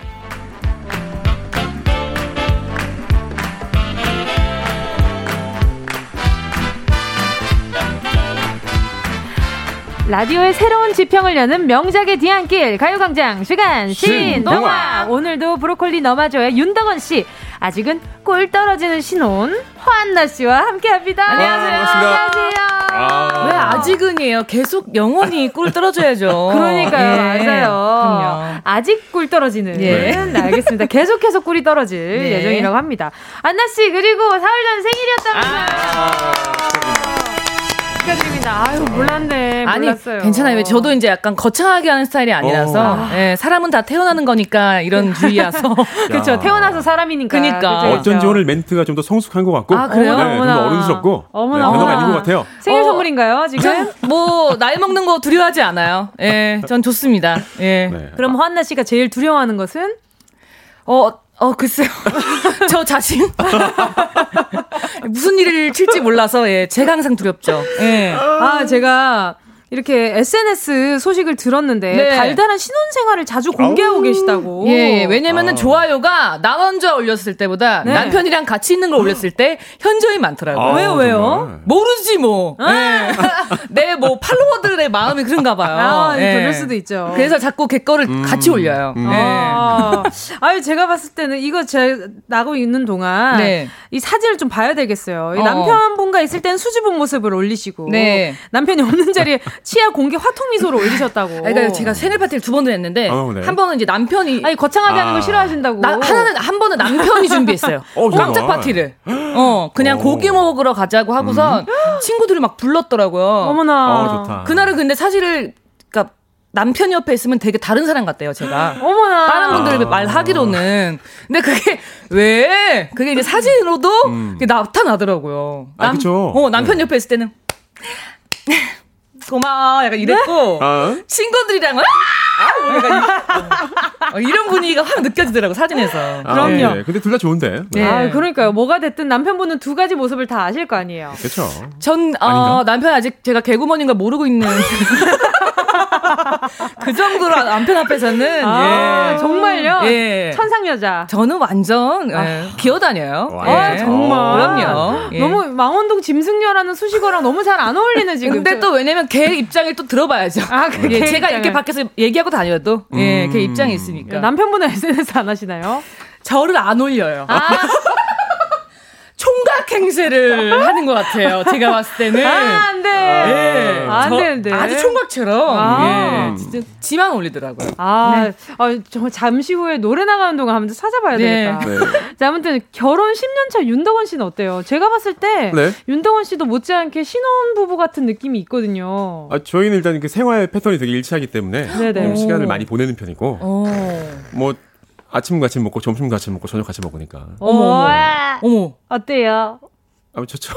라디오의 새로운 지평을 여는 명작의 뒤안길 가요광장 시간 신동화 오늘도 브로콜리 너마저의 윤덕원 씨 아직은 꿀 떨어지는 신혼 화한나 씨와 함께합니다. 안녕하세요. 안녕하세요. 아~ 왜 아직은이에요? 계속 영원히 꿀 떨어져야죠. 그러니까요, 예. 맞아요. 그럼요. 아직 꿀 떨어지는. 예. 네, 알겠습니다. 계속해서 꿀이 떨어질 네. 예정이라고 합니다. 안나 씨 그리고 사흘 전 생일이었다면서요. 아~ 축하드립니다. 아유, 몰랐네. 아니, 몰랐어요. 괜찮아요. 저도 이제 약간 거창하게 하는 스타일이 아니라서. 어. 예, 사람은 다 태어나는 거니까 이런 주의라서. 그렇죠. 태어나서 사람이니까. 그니까. 어쩐지 오늘 멘트가 좀 더 성숙한 것 같고. 아, 그래요? 네, 좀 더 어른스럽고. 어머나. 네, 변화가 있는 것 같아요. 생일 어, 선물인가요, 지금? 뭐, 나이 먹는 거 두려워하지 않아요. 예, 전 좋습니다. 예. 네. 그럼 허한나 씨가 제일 두려워하는 것은? 어, 어, 글쎄요. 저 자신? 무슨 일을 칠지 몰라서, 예, 제가 항상 두렵죠. 예. 아, 제가 이렇게 SNS 소식을 들었는데 네. 달달한 신혼생활을 자주 공개하고 아우. 계시다고. 예, 예. 왜냐면은 아. 좋아요가 나 혼자 올렸을 때보다 네. 남편이랑 같이 있는 걸 올렸을 때 현저히 많더라고요. 아, 왜요, 왜요? 모르지 뭐. 아. 예. 내뭐 팔로워들의 마음이 그런가 봐요. 아, 예. 그럴 수도 있죠. 그래서 자꾸 걔 거를 음. 같이 올려요. 음. 네. 아. 아유, 제가 봤을 때는 이거 제 나고 있는 동안 네. 이 사진을 좀 봐야 되겠어요. 어. 남편분과 있을 땐 수줍은 모습을 올리시고 네. 남편이 없는 자리에 치아 공개 화통 미소를 올리셨다고. 그러니까 제가 생일 파티를 두 번을 했는데 어, 네. 한 번은 이제 남편이 아니 거창하게 아. 하는 걸 싫어하신다고. 나, 하나는 한 번은 남편이 준비했어요. 어, 깜짝 파티를. 어 그냥 오. 고기 먹으러 가자고 하고서 음. 친구들이 막 불렀더라고요. 어머나. 어, 좋다. 그날은 근데 사실을 그러니까 남편 옆에 있으면 되게 다른 사람 같대요, 제가. 어머나. 다른 분들 아. 말하기로는. 근데 그게 왜? 그게 이제 사진으로도 음. 나타나더라고요. 아, 남, 아, 그죠. 어, 남편 네. 옆에 있을 때는. 고마워. 약간 이랬고, 어? 친구들이랑은, 아! 어, 이런 분위기가 확 느껴지더라고, 사진에서. 아, 그럼요. 네. 근데 둘 다 좋은데. 네. 아, 그러니까요. 뭐가 됐든 남편분은 두 가지 모습을 다 아실 거 아니에요. 그렇죠. 전, 어, 남편 아직 제가 개구먼인 걸 모르고 있는. 그 정도로 남편 앞에서는 아, 예. 정말요? 예. 천상 여자. 저는 완전 아. 예. 기어다녀요. 아, 예. 정말. 그럼요. 예. 너무 망원동 짐승녀라는 수식어랑 너무 잘 안 어울리는 지금. 근데 또 왜냐면 걔 입장을 또 들어봐야죠. 아, 그 예. 제가 이렇게 밖에서 얘기하고 다녀도 음. 예, 걔 입장이 있으니까. 남편분은 SNS 안 하시나요? 저를 안 올려요. 아. 총각 행세를 하는 것 같아요. 제가 봤을 때는. 아, 안 돼. 예. 아, 안 되는데. 아주 총각처럼. 아. 예. 진짜 지만 올리더라고요. 아, 네. 아, 정말 잠시 후에 노래 나가는 동안 한번 찾아봐야 네. 되겠다. 네. 자, 아무튼 결혼 10년 차 윤덕원 씨는 어때요? 제가 봤을 때 네? 윤덕원 씨도 못지않게 신혼부부 같은 느낌이 있거든요. 아, 저희는 일단 그 생활 패턴이 되게 일치하기 때문에 네 시간을 많이 보내는 편이고. 오. 뭐 아침 같이 먹고 점심 같이 먹고 저녁 같이 먹으니까. 어머 어머. 어머. 어때요? 아, 좋죠.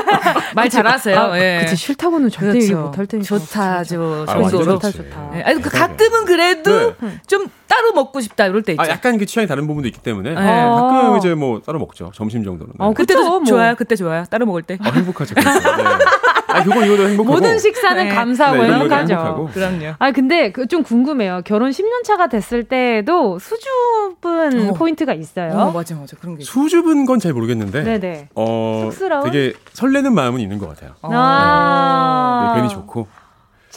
말 잘하세요. 아, 예. 그치 싫다고는 절대 그렇죠. 못할 테니까. 좋다죠. 아, 좋다 좋다. 예. 아니 그 가끔은 그래도 네. 좀 따로 먹고 싶다 이럴 때 있죠. 아, 약간 그 취향이 다른 부분도 있기 때문에 네. 가끔 이제 뭐 따로 먹죠. 점심 정도는. 네. 어, 그때도 뭐. 좋아요. 그때 좋아요. 따로 먹을 때. 아, 행복하죠. 네. 아, 그거 이거도 행복하고. 모든 식사는 네. 감사하고 네, 행복하죠. 행복하고. 그럼요. 아, 근데 그 좀 궁금해요. 결혼 10년 차가 됐을 때도 수줍은 어. 포인트가 있어요. 어, 맞아, 맞아. 그런 게. 수줍은 건 잘 모르겠는데. 네네. 어, 쑥스러운? 되게 설레는 마음은 있는 것 같아요. 아. 네, 괜히 좋고.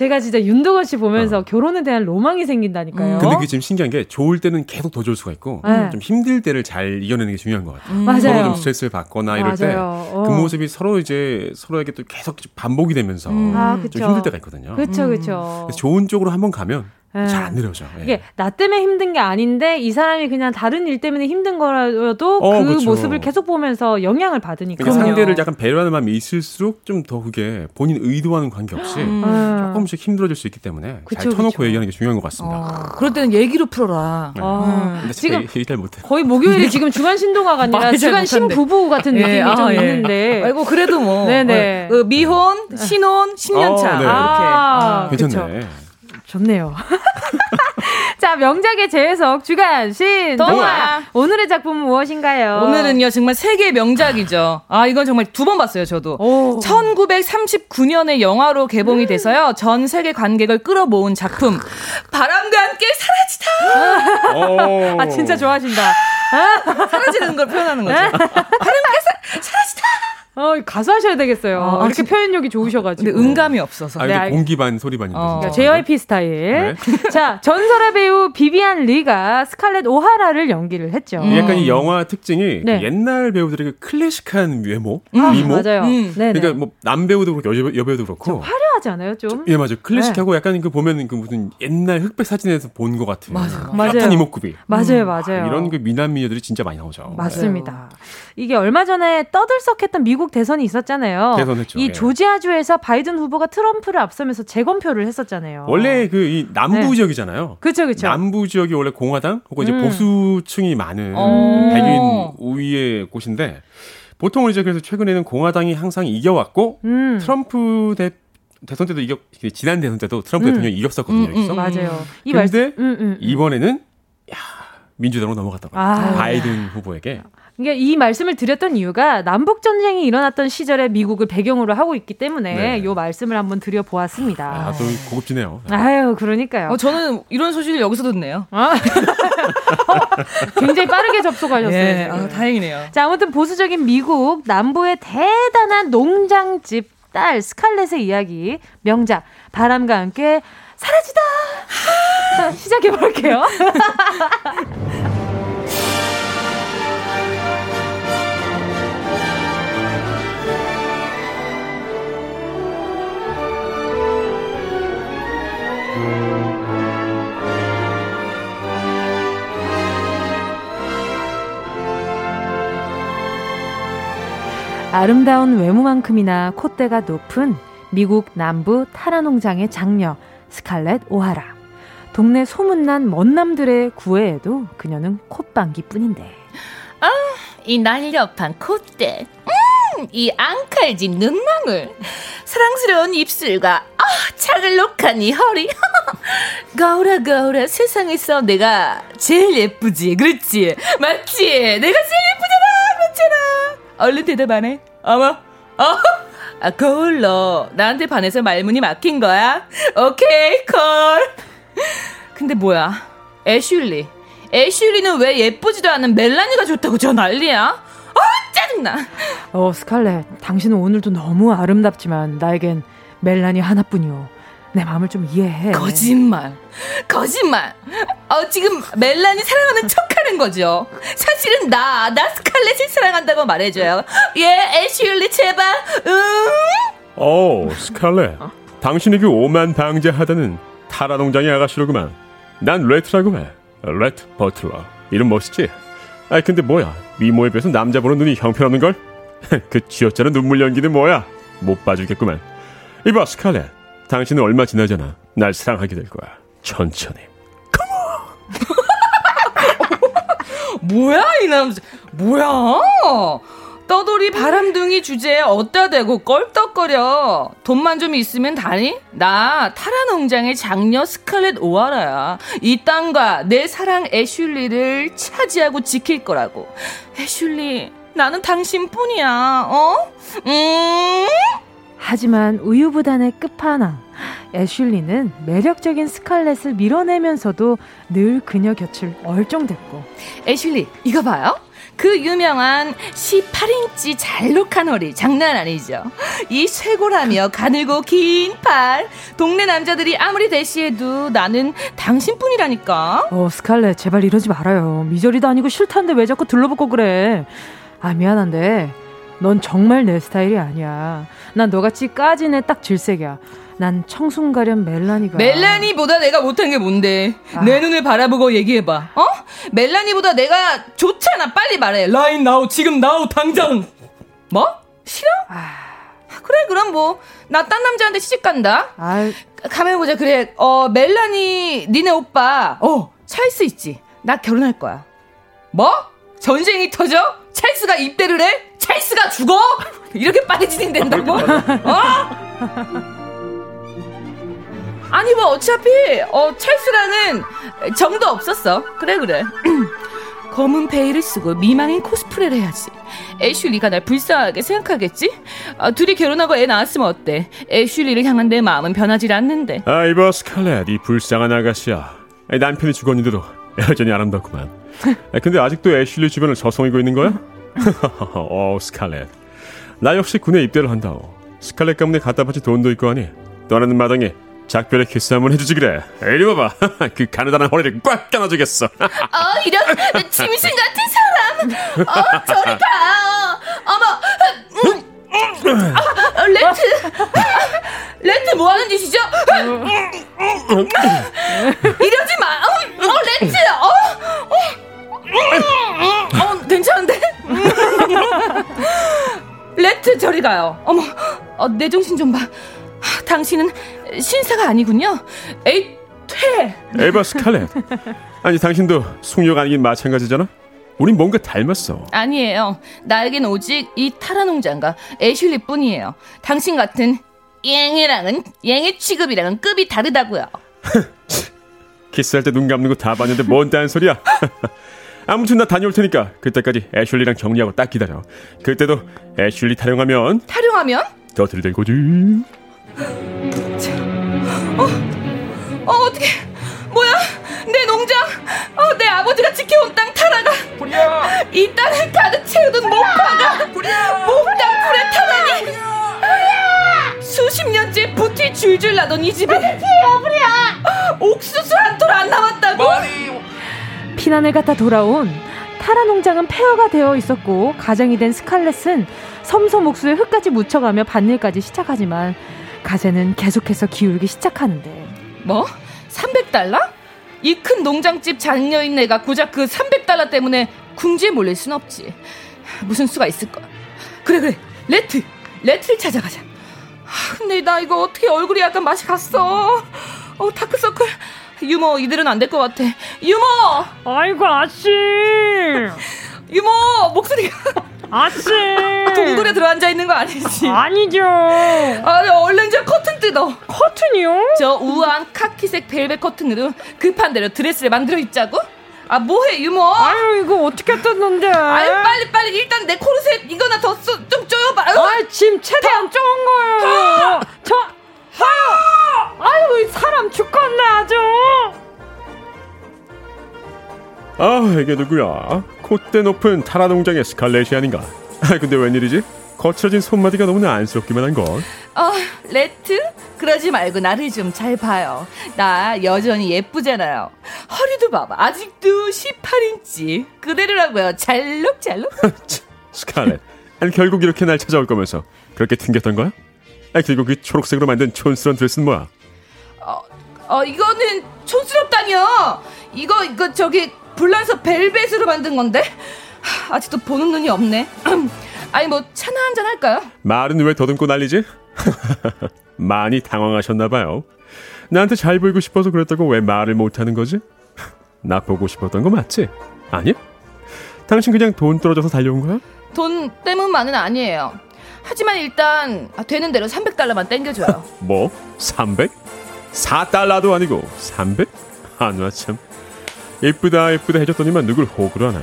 제가 진짜 윤도건 씨 보면서 어. 결혼에 대한 로망이 생긴다니까요. 음. 근데 그게 지금 신기한 게 좋을 때는 계속 더 좋을 수가 있고 네. 좀 힘들 때를 잘 이겨내는 게 중요한 것 같아요. 음. 맞아요. 서로 좀 스트레스를 받거나 이럴 때그 어. 모습이 서로 이제 서로에게 또 계속 반복이 되면서 음. 아, 좀 힘들 때가 있거든요. 그렇죠, 그렇죠. 좋은 쪽으로 한번 가면 네. 잘안 느려져. 예. 이게 나 때문에 힘든 게 아닌데 이 사람이 그냥 다른 일 때문에 힘든 거라도 어, 그 그렇죠. 모습을 계속 보면서 영향을 받으니까. 그러니까 상대를 약간 배려하는 마음이 있을수록 좀 더 그게 본인 의도와는 관계없이 음. 조금씩 힘들어질 수 있기 때문에 그쵸, 잘 터놓고 그쵸. 얘기하는 게 중요한 것 같습니다. 어, 그럴 때는 얘기로 풀어라. 네. 아, 근데 지금 얘기 잘 못해. 거의 목요일에 지금 주간 신동화가 아니라 주간 신부부 같은 예, 느낌이 예, 좀 아, 있는데. 아이고 그래도 뭐 네네. 어, 그 미혼, 신혼, 10년차 어, 네. 이렇게 아, 괜찮네. 좋네요. 자, 명작의 재해석 주간 신 동화. 오늘의 작품은 무엇인가요? 오늘은요, 정말 세계 명작이죠. 아, 이건 정말 두 번 봤어요, 저도. 오. 1939년에 영화로 개봉이 돼서요, 전 세계 관객을 끌어모은 작품. 바람과 함께 사라지다! 아, 진짜 좋아하신다. 사라지는 걸 표현하는 거죠. 바람과 사, 사라지다! 어, 가수 하셔야 되겠어요. 어, 이렇게 표현력이 좋으셔가지고. 근데 음감이 없어서. 아, 네, 공기 반, 소리 반인데. 어. 그러니까 JYP 스타일. 네. 자, 전설의 배우 비비안 리가 스칼렛 오하라를 연기를 했죠. 음. 약간 이 영화 특징이 네. 옛날 배우들의 그 클래식한 외모, 음. 미모. 맞아요. 음. 그러니까 뭐 남배우도 그렇고 여, 여배우도 그렇고. 화려 하지 않아요, 좀? 예, 맞아요. 클래식하고 네. 약간 그 보면 그 무슨 옛날 흑백 사진에서 본 것 같은. 맞아요. 맞아요. 이목구비. 맞아요, 맞아요. 아, 이런 그 미남 미녀들이 진짜 많이 나오죠. 맞습니다. 이게 얼마 전에 떠들썩했던 미국 대선이 있었잖아요. 대선했죠. 이 예. 조지아주에서 바이든 후보가 트럼프를 앞서면서 재검표를 했었잖아요. 원래 그 이 남부 네. 지역이잖아요. 그렇죠, 그렇죠. 남부 지역이 원래 공화당 혹은 이제 음. 보수층이 많은 어. 백인 우위의 곳인데 보통은 이제 그래서 최근에는 공화당이 항상 이겨왔고 음. 트럼프 대 대선 때도 이겼 지난 대선 때도 트럼프 음. 대통령이 이겼었거든요. 음, 음, 맞아요. 이 그런데 말... 이번에는 야 민주당으로 넘어갔다고 아. 바이든 후보에게 그러니까 이 말씀을 드렸던 이유가 남북 전쟁이 일어났던 시절에 미국을 배경으로 하고 있기 때문에 네. 이 말씀을 한번 드려 보았습니다. 아, 또 고급지네요. 아유, 그러니까요. 어, 저는 이런 소식을 여기서 듣네요. 아. 굉장히 빠르게 접속하셨어요. 예, 아, 다행이네요. 자, 아무튼 보수적인 미국 남부의 대단한 농장집 딸 스칼렛의 이야기 명작 바람과 함께 사라지다. 시작해 볼게요. 아름다운 외모만큼이나 콧대가 높은 미국 남부 타라 농장의 장녀 스칼렛 오하라. 동네 소문난 먼남들의 구애에도 그녀는 콧방귀 뿐인데. 아, 이 날렵한 콧대. 음, 이 앙칼진 눈망울. 사랑스러운 입술과 아, 차글록한 이 허리. 가오라 가오라 세상에서 내가 제일 예쁘지. 그렇지. 맞지? 내가 제일 예쁘잖아. 얼른 대답 안 해. 어머. 어? 아, 거울로 나한테 반해서 말문이 막힌 거야? 오케이, 콜. 근데 뭐야? 애슐리. 애슐리는 왜 예쁘지도 않은 멜라니가 좋다고 저 난리야? 아, 짜증나. 어, 스칼렛. 당신은 오늘도 너무 아름답지만 나에겐 멜라니 하나뿐이오. 내 마음을 좀 이해해. 거짓말. 거짓말. 어, 지금 멜라니 사랑하는 척 하는 거죠. 사실은 나, 나 스칼렛을 사랑한다고 말해줘요. 예, 애슐리, 제발, 응? 오, 스칼렛. 어? 당신이 그 오만 방자하다는 타라 농장의 아가씨로구만. 난 레트라고 해. 레트 버틀러. 이름 멋있지? 아이, 근데 뭐야. 미모에 비해서 남자 보는 눈이 형편없는걸? 그 쥐어짜는 눈물 연기는 뭐야? 못 봐주겠구만. 이봐, 스칼렛. 당신은 얼마 지나잖아. 날 사랑하게 될 거야. 천천히. 뭐야 이 남자? 뭐야? 떠돌이 바람둥이 주제에 어따 대고 껄떡거려. 돈만 좀 있으면 다니? 나 타라 농장의 장녀 스칼렛 오하라야. 이 땅과 내 사랑 애슐리를 차지하고 지킬 거라고. 애슐리, 나는 당신뿐이야. 어? 음? 하지만 우유부단의 끝판왕 애슐리는 매력적인 스칼렛을 밀어내면서도 늘 그녀 곁을 얼쩡댔고. 애슐리 이거 봐요. 그 유명한 18인치 잘록한 허리 장난 아니죠. 이 쇄골하며 가늘고 긴 팔 동네 남자들이 아무리 대시해도 나는 당신뿐이라니까. 어 스칼렛 제발 이러지 말아요. 미저리도 아니고 싫다는데 왜 자꾸 둘러붙고 그래? 아 미안한데 넌 정말 내 스타일이 아니야. 난 너같이 까진 애 딱 질색이야. 난 청순가련 멜라니가. 멜라니보다 내가 못한 게 뭔데? 아. 내 눈을 바라보고 얘기해봐. 어? 멜라니보다 내가 좋잖아. 빨리 말해. 라인 나오. 지금 나오. 당장. 뭐? 싫어? 아. 그래 그럼 뭐 나 딴 남자한테 시집 간다. 아. 가면 보자. 그래. 어 멜라니 니네 오빠. 어 찰스 있지. 나 결혼할 거야. 뭐? 전쟁이 터져? 찰스가 입대를 해? 찰스가 죽어? 이렇게 빨리 진행된다고? 어? 아니 뭐 어차피 어 찰스라는 정도 없었어. 그래 그래. 검은 베일을 쓰고 미망인 코스프레를 해야지. 애슐리가 날 불쌍하게 생각하겠지? 아, 둘이 결혼하고 애 낳았으면 어때? 애슐리를 향한 내 마음은 변하지 않는데. 아, 이봐 스칼렛, 이 불쌍한 아가씨야. 남편이 죽었는데도 여전히 아름답구만. 아, 근데 아직도 애슐리 주변을 서성이고 있는 거야? 어, 스칼렛. 나 역시 군에 입대를 한다오. 스칼렛 가문에 갖다 바칠 돈도 있고 하니 떠나는 마당에 작별의 키스 한번 해주지 그래. 이리 와봐. 그 가느다란 허리를 꽉 껴안아주겠어. 어, 이런 짐승 같은 사람. 어, 저리 가. 어머. 음. 아, 레트. 레트 뭐 하는 짓이죠? 이러지 마. 어, 어 레트. 어. 어, 어 괜찮은데? 레트 저리 가요. 어머, 어, 내 정신 좀 봐. 당신은 신사가 아니군요. 에이, 퇴. 이봐 스칼렛. 아니 당신도 숙녀 아니긴 마찬가지잖아. 우린 뭔가 닮았어. 아니에요. 나에겐 오직 이 타라 농장과 애슐리 뿐이에요. 당신 같은 앵이랑은 앵의 취급이랑은 급이 다르다고요. 키스할 때 눈 감는 거 다 봤는데 뭔 딴소리야. 아무튼 나 다녀올 테니까 그때까지 애슐리랑 정리하고 딱 기다려. 그때도 애슐리 타령하면 타령하면? 더 들들 거지. 어, 어 어떻게? 뭐야? 내 농장, 어, 내 아버지가 지켜온 땅 타라가 불이야. 이 땅을 가득 채우던 목화가 목땅 불에 타다니. 수십 년째 부티 줄줄 나던 이 집에 불이야, 옥수수 한 톨 안 남았다고. 머리 피난을 갔다 돌아온 타라 농장은 폐허가 되어 있었고 가정이 된 스칼렛은 섬섬 옥수에 흙까지 묻혀가며 밭일까지 시작하지만 가세는 계속해서 기울기 시작하는데. 뭐? 300달러? 이 큰 농장집 장녀인 내가 고작 그 300달러 때문에 궁지에 몰릴 순 없지. 무슨 수가 있을 거야 그래 그래. 레트. 레트를 찾아가자. 근데 나 이거 어떻게 얼굴이 약간 맛이 갔어? 어, 다크서클. 유모, 이대로는 안될 것 같아. 유모! 아이고, 아씨! 유모, 목소리가. 아씨! 동굴에 들어앉아 있는 거 아니지? 아니죠. 아, 얼른 저 커튼 뜯어. 커튼이요? 저 우아한 카키색 벨벳 커튼으로 급한 대로 드레스를 만들어 입자고? 아 뭐해 유모? 아유 이거 어떻게 뜯는데? 아유 빨리 빨리 일단 내 코르셋 이거나 더좀 쪼여봐. 아 지금 최대한 쪼은 거예요. 저 아유 아유 사람 죽겠네 아주. 아 이게 누구야? 콧대 높은 타라 농장의 스칼렛이 아닌가? 아 근데 웬일이지? 거칠어진 손마디가 너무나 안쓰럽기만 한 걸. 어, 레트? 그러지 말고 나를 좀 잘 봐요. 나 여전히 예쁘잖아요. 허리도 봐봐. 아직도 18인치. 그대로라고요. 잘록잘록. 스칼렛. 아니 결국 이렇게 날 찾아올 거면서 그렇게 튕겼던 거야? 아 그리고 그 초록색으로 만든 촌스러운 드레스는 뭐야? 어, 어 이거는 촌스럽다뇨. 이거 이거 저기 불란서 벨벳으로 만든 건데 아직도 보는 눈이 없네. 아니 뭐 차나 한 잔 할까요? 말은 왜 더듬고 난리지? 많이 당황하셨나 봐요. 나한테 잘 보이고 싶어서 그랬다고 왜 말을 못하는 거지? 나 보고 싶었던 거 맞지? 아니야? 당신 그냥 돈 떨어져서 달려온 거야? 돈 때문만은 아니에요. 하지만 일단 되는 대로 300달러만 땡겨줘요. 뭐? 300? 4달러도 아니고 300? 아나 참. 예쁘다 예쁘다 해줬더니만 누굴 호구로 하나.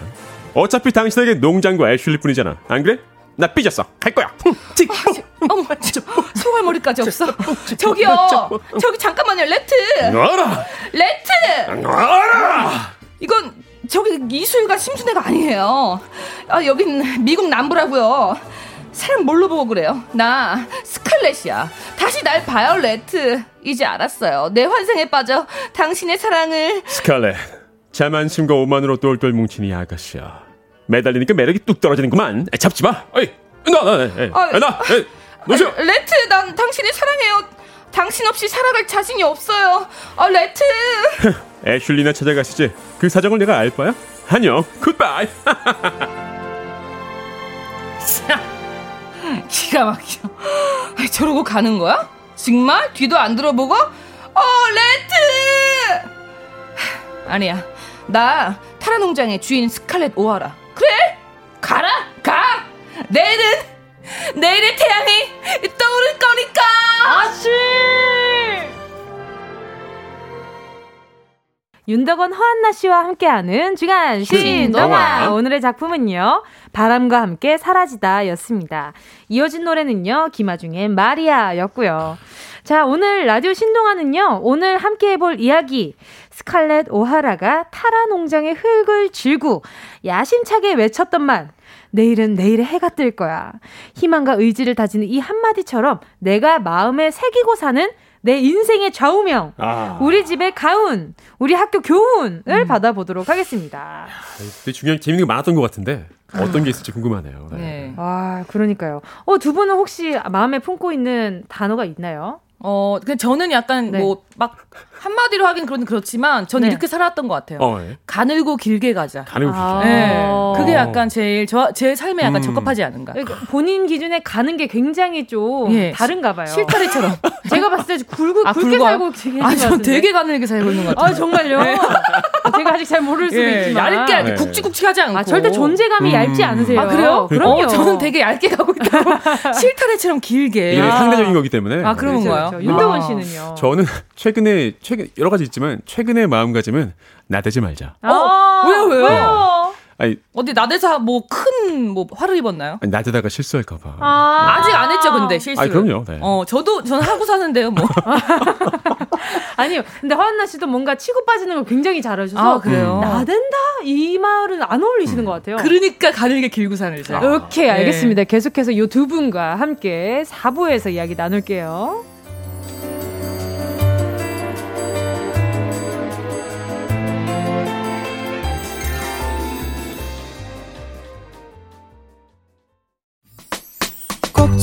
어차피 당신에게 농장과 애슐리 뿐이잖아. 안 그래? 나 삐졌어. 갈 거야. 아, 어머, 소갈머리까지 없어. 저기요. 저기 잠깐만요. 레트. 놔라. 레트. 놔라. 이건 저기 이수일과 심순애가 아니에요. 아, 여긴 미국 남부라고요. 사람 뭘로 보고 그래요? 나 스칼렛이야. 다시 날 봐요, 레트. 이제 알았어요. 내 환상에 빠져 당신의 사랑을. 스칼렛. 자만심과 오만으로 똘똘 뭉친 이 아가씨야. 매달리니까 매력이 뚝 떨어지는구만. 에, 잡지 마. 어이, 나, 나, 에, 아, 나, 에, 놓으세요. 아, 레트, 난 당신을 사랑해요. 당신 없이 살아갈 자신이 없어요. 아, 레트. 애슐리나 찾아가시지. 그 사정을 내가 알 게 뭐야? 안녕. Goodbye. 기가 막혀. 저러고 가는 거야? 정말? 뒤도 안 돌아보고? 어, 레트! 아니야. 나 타라 농장의 주인 스칼렛 오하라. 그래? 가라! 가! 내일은, 내일의 태양이 떠오를 거니까! 아씨! 윤덕원 허한나 씨와 함께하는 주간 신동화 오늘의 작품은요 바람과 함께 사라지다 였습니다. 이어진 노래는요 김아중의 마리아였고요. 자 오늘 라디오 신동화는요 오늘 함께 해볼 이야기. 스칼렛 오하라가 타라 농장의 흙을 쥐고 야심차게 외쳤던 말. 내일은 내일의 해가 뜰 거야. 희망과 의지를 다지는 이 한마디처럼 내가 마음에 새기고 사는 내 인생의 좌우명, 아. 우리 집의 가운, 우리 학교 교훈을 음. 받아보도록 하겠습니다. 되게 중요한 재밌는 게 많았던 것 같은데 어떤 게 있을지 궁금하네요. 네. 네. 아 그러니까요. 어두 분은 혹시 마음에 품고 있는 단어가 있나요? 어, 그 저는 약간 네. 뭐막 한마디로 하긴 그런 그렇지만 저는 네. 이렇게 살았던 것 같아요. 어, 네. 가늘고 길게 가자. 가늘고 길게. 아~ 네. 그게 약간 제일 저, 제 삶에 약간 음. 적합하지 않은가. 그러니까 본인 기준에 가는 게 굉장히 좀 예. 다른가 봐요. 실타래처럼. 제가 봤을 때 굵고 아, 굵게 굵어? 살고 계신 아, 저 되게 가늘게 살고 있는 것 같아요. 아, 정말요? 네. 제가 아직 잘 모를 수도 예. 있지만. 얇게 네. 굵직굵직하지 않고. 아, 절대 존재감이 음. 얇지 않으세요. 아, 그래요? 그럼요. 어, 저는 되게 얇게 가고 있다고. 실타래처럼 길게. 이게 아. 상대적인 거기 때문에. 아, 그런 그렇죠, 건가요? 그렇죠. 윤동원 씨는요? 저는 최근에 최근 여러 가지 있지만 최근의 마음가짐은 나대지 말자. 어, 왜요, 왜요? 왜요? 아니, 어디 나대사 뭐큰뭐 화를 입었나요? 아니, 나대다가 실수할까봐. 아~ 아직 안 했죠, 근데 실수. 아, 그럼요. 네. 어, 저도 저는 하고 사는데요, 뭐. 아니요, 근데 화한나 씨도 뭔가 치고 빠지는 걸 굉장히 잘하셔서. 아, 그래요? 나댄다 이 말은 안 어울리시는 음. 것 같아요. 그러니까 가늘게 길고 사는 자. 아. 오케이, 알겠습니다. 네. 계속해서 이 두 분과 함께 4부에서 이야기 나눌게요.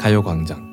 가요광장.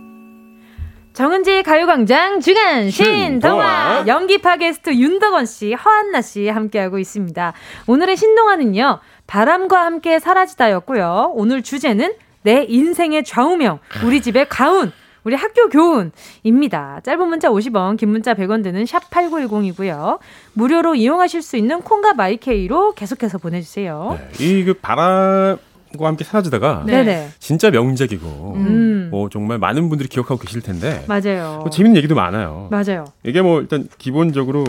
정은지의 가요광장 주간 신동화 연기파 게스트 윤덕원 씨, 허한나 씨 함께하고 있습니다. 오늘의 신동화는요 바람과 함께 사라지다였고요. 오늘 주제는 내 인생의 좌우명, 우리 집의 가훈. 우리 학교 교훈입니다. 짧은 문자 50원, 긴 문자 100원 드는 샵 8910이고요. 무료로 이용하실 수 있는 콩과 마이케이로 계속해서 보내주세요. 네, 이그 바람 과 함께 사라지다가 네 진짜 명작이고 음. 뭐 정말 많은 분들이 기억하고 계실 텐데 맞아요. 뭐 재밌는 얘기도 많아요. 맞아요. 이게 뭐 일단 기본적으로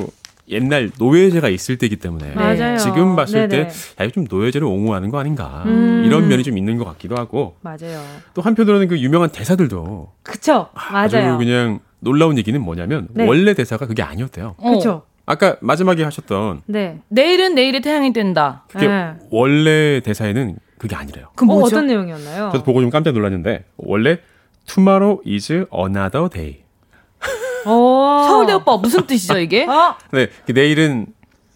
옛날 노예제가 있을 때이기 때문에 맞아요. 지금 봤을 네네. 때 야, 이거 좀 노예제를 옹호하는 거 아닌가 음. 이런 면이 좀 있는 것 같기도 하고 맞아요. 또 한편으로는 그 유명한 대사들도 그쵸 맞아요. 아주 그냥 놀라운 얘기는 뭐냐면 네. 원래 대사가 그게 아니었대요. 그렇죠. 아까 마지막에 하셨던 네 내일은 내일의 태양이 된다. 그게 네. 원래 대사에는 그게 아니래요. 그럼 어, 어떤 내용이었나요? 저도 보고 좀 깜짝 놀랐는데 원래 tomorrow is another day. 어. 서울대 오빠 무슨 뜻이죠 이게? 어? 네, 그 내일은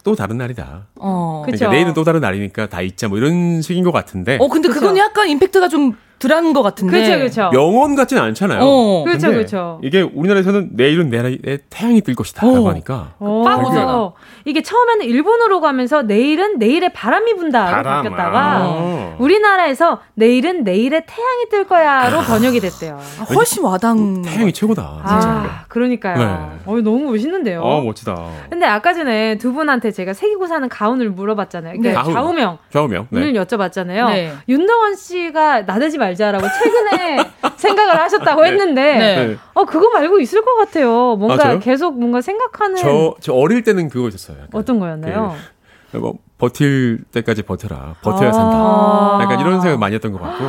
또 다른 날이다. 어. 그러니까 내일은 또 다른 날이니까 다 잊자 뭐 이런 식인 것 같은데. 어 근데 그건 약간 임팩트가 좀 덜한 것 같은데. 그렇죠, 그렇죠. 명언 같지는 않잖아요. 어. 그렇죠, 그렇죠. 이게 우리나라에서는 내일은 내일에 태양이 뜰 것이다 라고 어. 하니까. 어. 빡 오잖아. 이게 처음에는 일본어로 가면서 내일은 내일에 바람이 분다로 바람. 바뀌었다가 아. 우리나라에서 내일은 내일에 태양이 뜰 거야로 아. 번역이 됐대요. 아, 훨씬 와닿. 태양이 최고다. 진짜. 아, 그러니까요. 네. 어, 너무 멋있는데요. 아, 멋지다. 근데 아까 전에 두 분한테 제가 새기고 사는 가운을 물어봤잖아요. 네. 좌우명. 좌우명. 네. 을 여쭤봤잖아요. 네. 윤동원 씨가 나대지 말 자라고 최근에 생각을 하셨다고 네. 했는데 네. 어 그거 말고 있을 것 같아요. 뭔가 아, 계속 뭔가 생각하는 저, 저 어릴 때는 그거 있었어요. 어떤 거였나요? 그, 뭐 버틸 때까지 버텨라. 버텨야 아~ 산다. 약간 이런 생각 많이 했던 것 같고.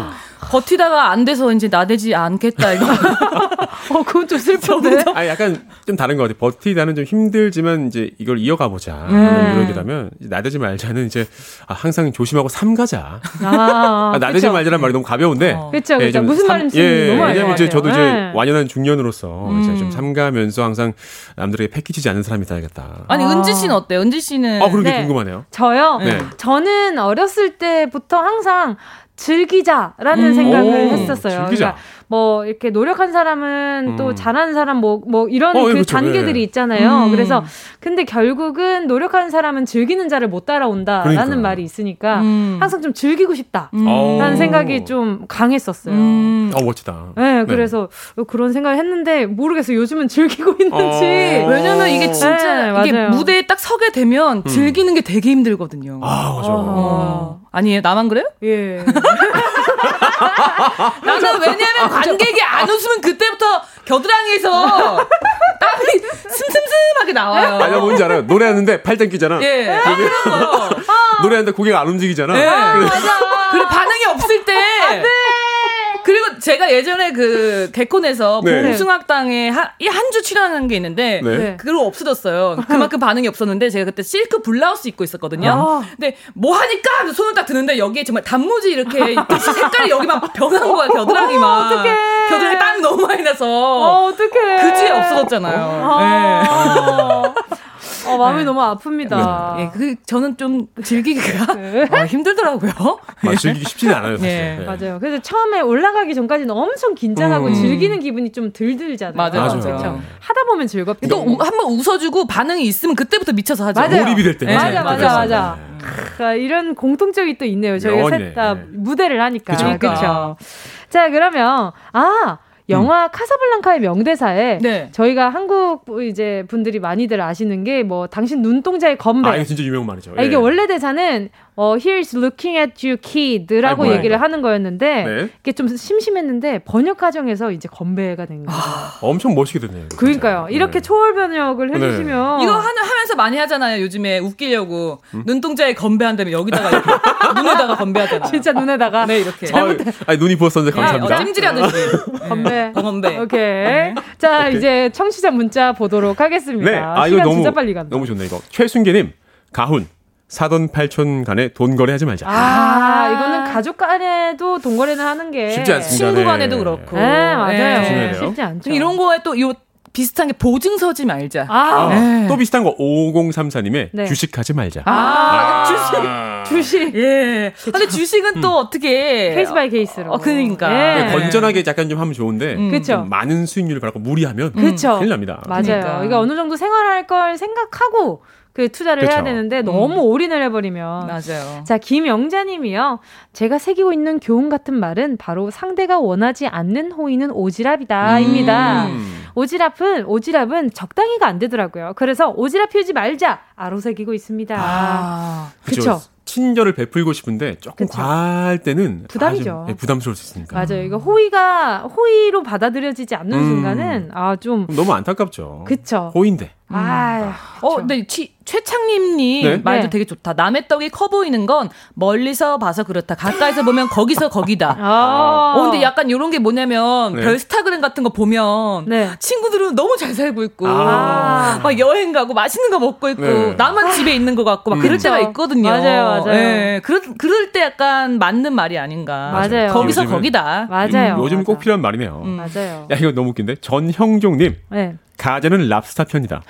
버티다가 안 돼서 이제 나대지 않겠다 이거. 어 그건 좀 슬픈데. 아 약간 좀 다른 것 같아. 버티다는 좀 힘들지만 이제 이걸 이어가 보자. 음. 노력이라면 나대지 말자는 이제 아, 항상 조심하고 삼가자. 아, 아 나대지 말자란 말이 너무 가벼운데. 어. 그렇죠. 예, 무슨 말인지 예, 너무 왜냐면 이제 저도 이제 네. 완연한 중년으로서 음. 이제 좀 삼가면서 항상 남들에게 패키지지 않는 사람이 돼야겠다. 아니 은지 씨는 어때요? 은지 씨는. 아 그런 게 네. 궁금하네요. 저요. 네. 저는 어렸을 때부터 항상 즐기자라는 음. 생각을 오, 했었어요. 즐기자. 그러니까 뭐 이렇게 노력한 사람은 음. 또 잘하는 사람 뭐뭐 뭐 이런 어, 그 그렇죠. 단계들이 네. 있잖아요. 음. 그래서 근데 결국은 노력하는 사람은 즐기는 자를 못 따라온다라는 그러니까요. 말이 있으니까 음. 항상 좀 즐기고 싶다라는 생각이 좀 강했었어요. 음. 어 멋지다. 네, 네, 그래서 그런 생각을 했는데 모르겠어요. 요즘은 즐기고 있는지. 어. 왜냐면 이게 진짜 네, 이게 무대에 딱 서게 되면 음. 즐기는 게 되게 힘들거든요. 아 맞아. 어. 아니에요? 나만 그래요? 예. 나는 왜냐면 관객이 안 웃으면 그때부터 겨드랑이에서 땀이 슴슴슴하게 나와요. 아니, 뭔지 알아요? 노래하는데 팔짱 끼잖아. 예. 아, 그런 거. 노래하는데 고개가 안 움직이잖아. 예. 아, 맞아. 그리고 반응이 없을 때. 안 돼. 그리고 제가 예전에 그 개콘에서 네. 봉숭악당에 한주 출연하는 게 있는데 네. 그걸 없어졌어요. 그만큼 반응이 없었는데 제가 그때 실크 블라우스 입고 있었거든요. 아. 근데 뭐 하니까 손을 딱 드는데 여기에 정말 단무지 이렇게 색깔이 여기만 변한 거야 겨드랑이만. 어, 어떡해. 겨드랑이 땀이 너무 많이 나서. 어, 어떡해. 그 뒤에 없어졌잖아요. 아. 네. 어, 마음이 네. 너무 아픕니다. 네. 그 저는 좀 즐기기가 네. 어, 힘들더라고요. 아, 즐기기 쉽지는 않아요, 사실. 네. 네. 맞아요. 그래서 처음에 올라가기 전까지는 엄청 긴장하고 음. 즐기는 기분이 좀 들들잖아요. 맞아요, 맞아요. 맞아요. 하다 보면 즐겁죠. 또 한번 웃어주고 반응이 있으면 그때부터 미쳐서 하죠. 맞아요. 몰입이 될 때. 네. 맞아, 맞아, 맞아. 아, 이런 공통점이 또 있네요. 저희가 셋 다 무대를 하니까. 그렇죠. 자, 그러면 아 영화 음. 카사블랑카의 명대사에 네. 저희가 한국 이제 분들이 많이들 아시는 게 뭐 당신 눈동자의 건배. 아, 이게 진짜 유명 말이죠. 아, 이게 예. 원래 대사는 어, here's looking at you, kid라고 아이고, 얘기를 아이고. 하는 거였는데 네. 이게 좀 심심했는데 번역 과정에서 이제 건배가 된 거예요. 아, 엄청 멋있게 됐네요. 그러니까요. 네. 이렇게 초월 번역을 네. 해주시면 이거 하는 하면서 많이 하잖아요. 요즘에 웃기려고 음? 눈동자에 건배한다면 여기다가 이렇게 눈에다가 건배하잖아요. 진짜 눈에다가 네 이렇게. 아, 눈이 부었었는데 감사합니다. 어, 찜질하듯이 건배. 건배. 오케이. 네. 자 오케이. 이제 청취자 문자 보도록 하겠습니다. 네. 아, 시간 너무, 진짜 빨리 간다. 너무 좋네 이거. 최순계님 가훈. 사돈 팔촌 간에 돈 거래하지 말자. 아, 이거는 가족 간에도 돈 거래는 하는 게 쉽지 않습니다. 친구 간에도 그렇고. 네, 맞아요. 네. 쉽지 않죠. 이런 거에 또 요 비슷한 게 보증 서지 말자. 아, 아 네. 또 비슷한 거 5034님의 네. 주식하지 말자. 아, 아~ 주식. 주식. 예. 그쵸. 근데 주식은 음. 또 어떻게 case by case로. 어, 그러니까. 예. 건전하게 약간 좀 하면 좋은데 음. 그쵸. 많은 수익률을 받고 무리하면 그쵸. 큰일 납니다. 맞아요. 그러니까. 이거 어느 정도 생활할 걸 생각하고 그 투자를 그쵸. 해야 되는데 음. 너무 올인을 해버리면 맞아요. 자 김영자님이요. 제가 새기고 있는 교훈 같은 말은 바로 상대가 원하지 않는 호의는 오지랖이다입니다. 음. 오지랖은 오지랖은 적당히가 안 되더라고요. 그래서 오지랖 피우지 말자 아로 새기고 있습니다. 아, 그렇죠. 친절을 베풀고 싶은데 조금 그쵸. 과할 때는 부담이죠. 네, 부담스러울 수 있으니까. 맞아요. 이거 호의가 호의로 받아들여지지 않는 음. 순간은 아 좀 너무 안타깝죠. 그쵸. 호의인데. 음. 아, 어, 근데 치, 최창님님 네? 말도 네. 되게 좋다. 남의 떡이 커 보이는 건 멀리서 봐서 그렇다. 가까이서 보면 거기서 거기다. 아. 어, 근데 약간 이런 게 뭐냐면 네. 별스타그램 같은 거 보면 네. 친구들은 너무 잘 살고 있고 아. 막 여행 가고 맛있는 거 먹고 있고 네. 나만 집에 있는 것 같고 막 음. 그럴 때가 있거든요. 맞아요, 맞아요. 네, 그럴, 그럴 때 약간 맞는 말이 아닌가. 맞아요. 거기서 거기다. 맞아요. 음, 요즘 꼭 필요한 말이네요. 음. 맞아요. 야 이거 너무 웃긴데 전형종님. 네. 가재는 랍스타 편이다.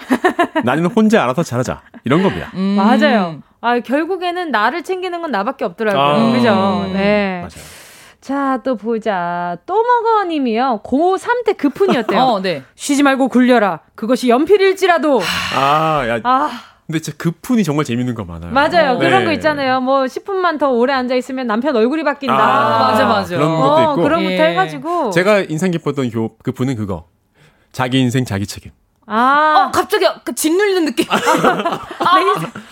나는 혼자 알아서 잘하자. 이런 겁니다. 음. 맞아요. 아, 결국에는 나를 챙기는 건 나밖에 없더라고요. 아. 그죠? 네. 맞아요. 자, 또 보자. 또 먹어 님이요. 고3 때 급훈이었대요. 어, 네. 쉬지 말고 굴려라. 그것이 연필일지라도. 아, 야. 아. 근데 진짜 급훈이 정말 재밌는 거 많아요. 맞아요. 네. 그런 거 있잖아요. 뭐 10분만 더 오래 앉아 있으면 남편 얼굴이 바뀐다. 아, 맞아, 맞아. 그런 것도 어, 있고. 그런 것도 예. 해 가지고. 제가 인상 깊었던 교, 급훈은 그거. 자기 인생 자기 책임. 아, 어, 갑자기 그 짓눌리는 느낌. 아,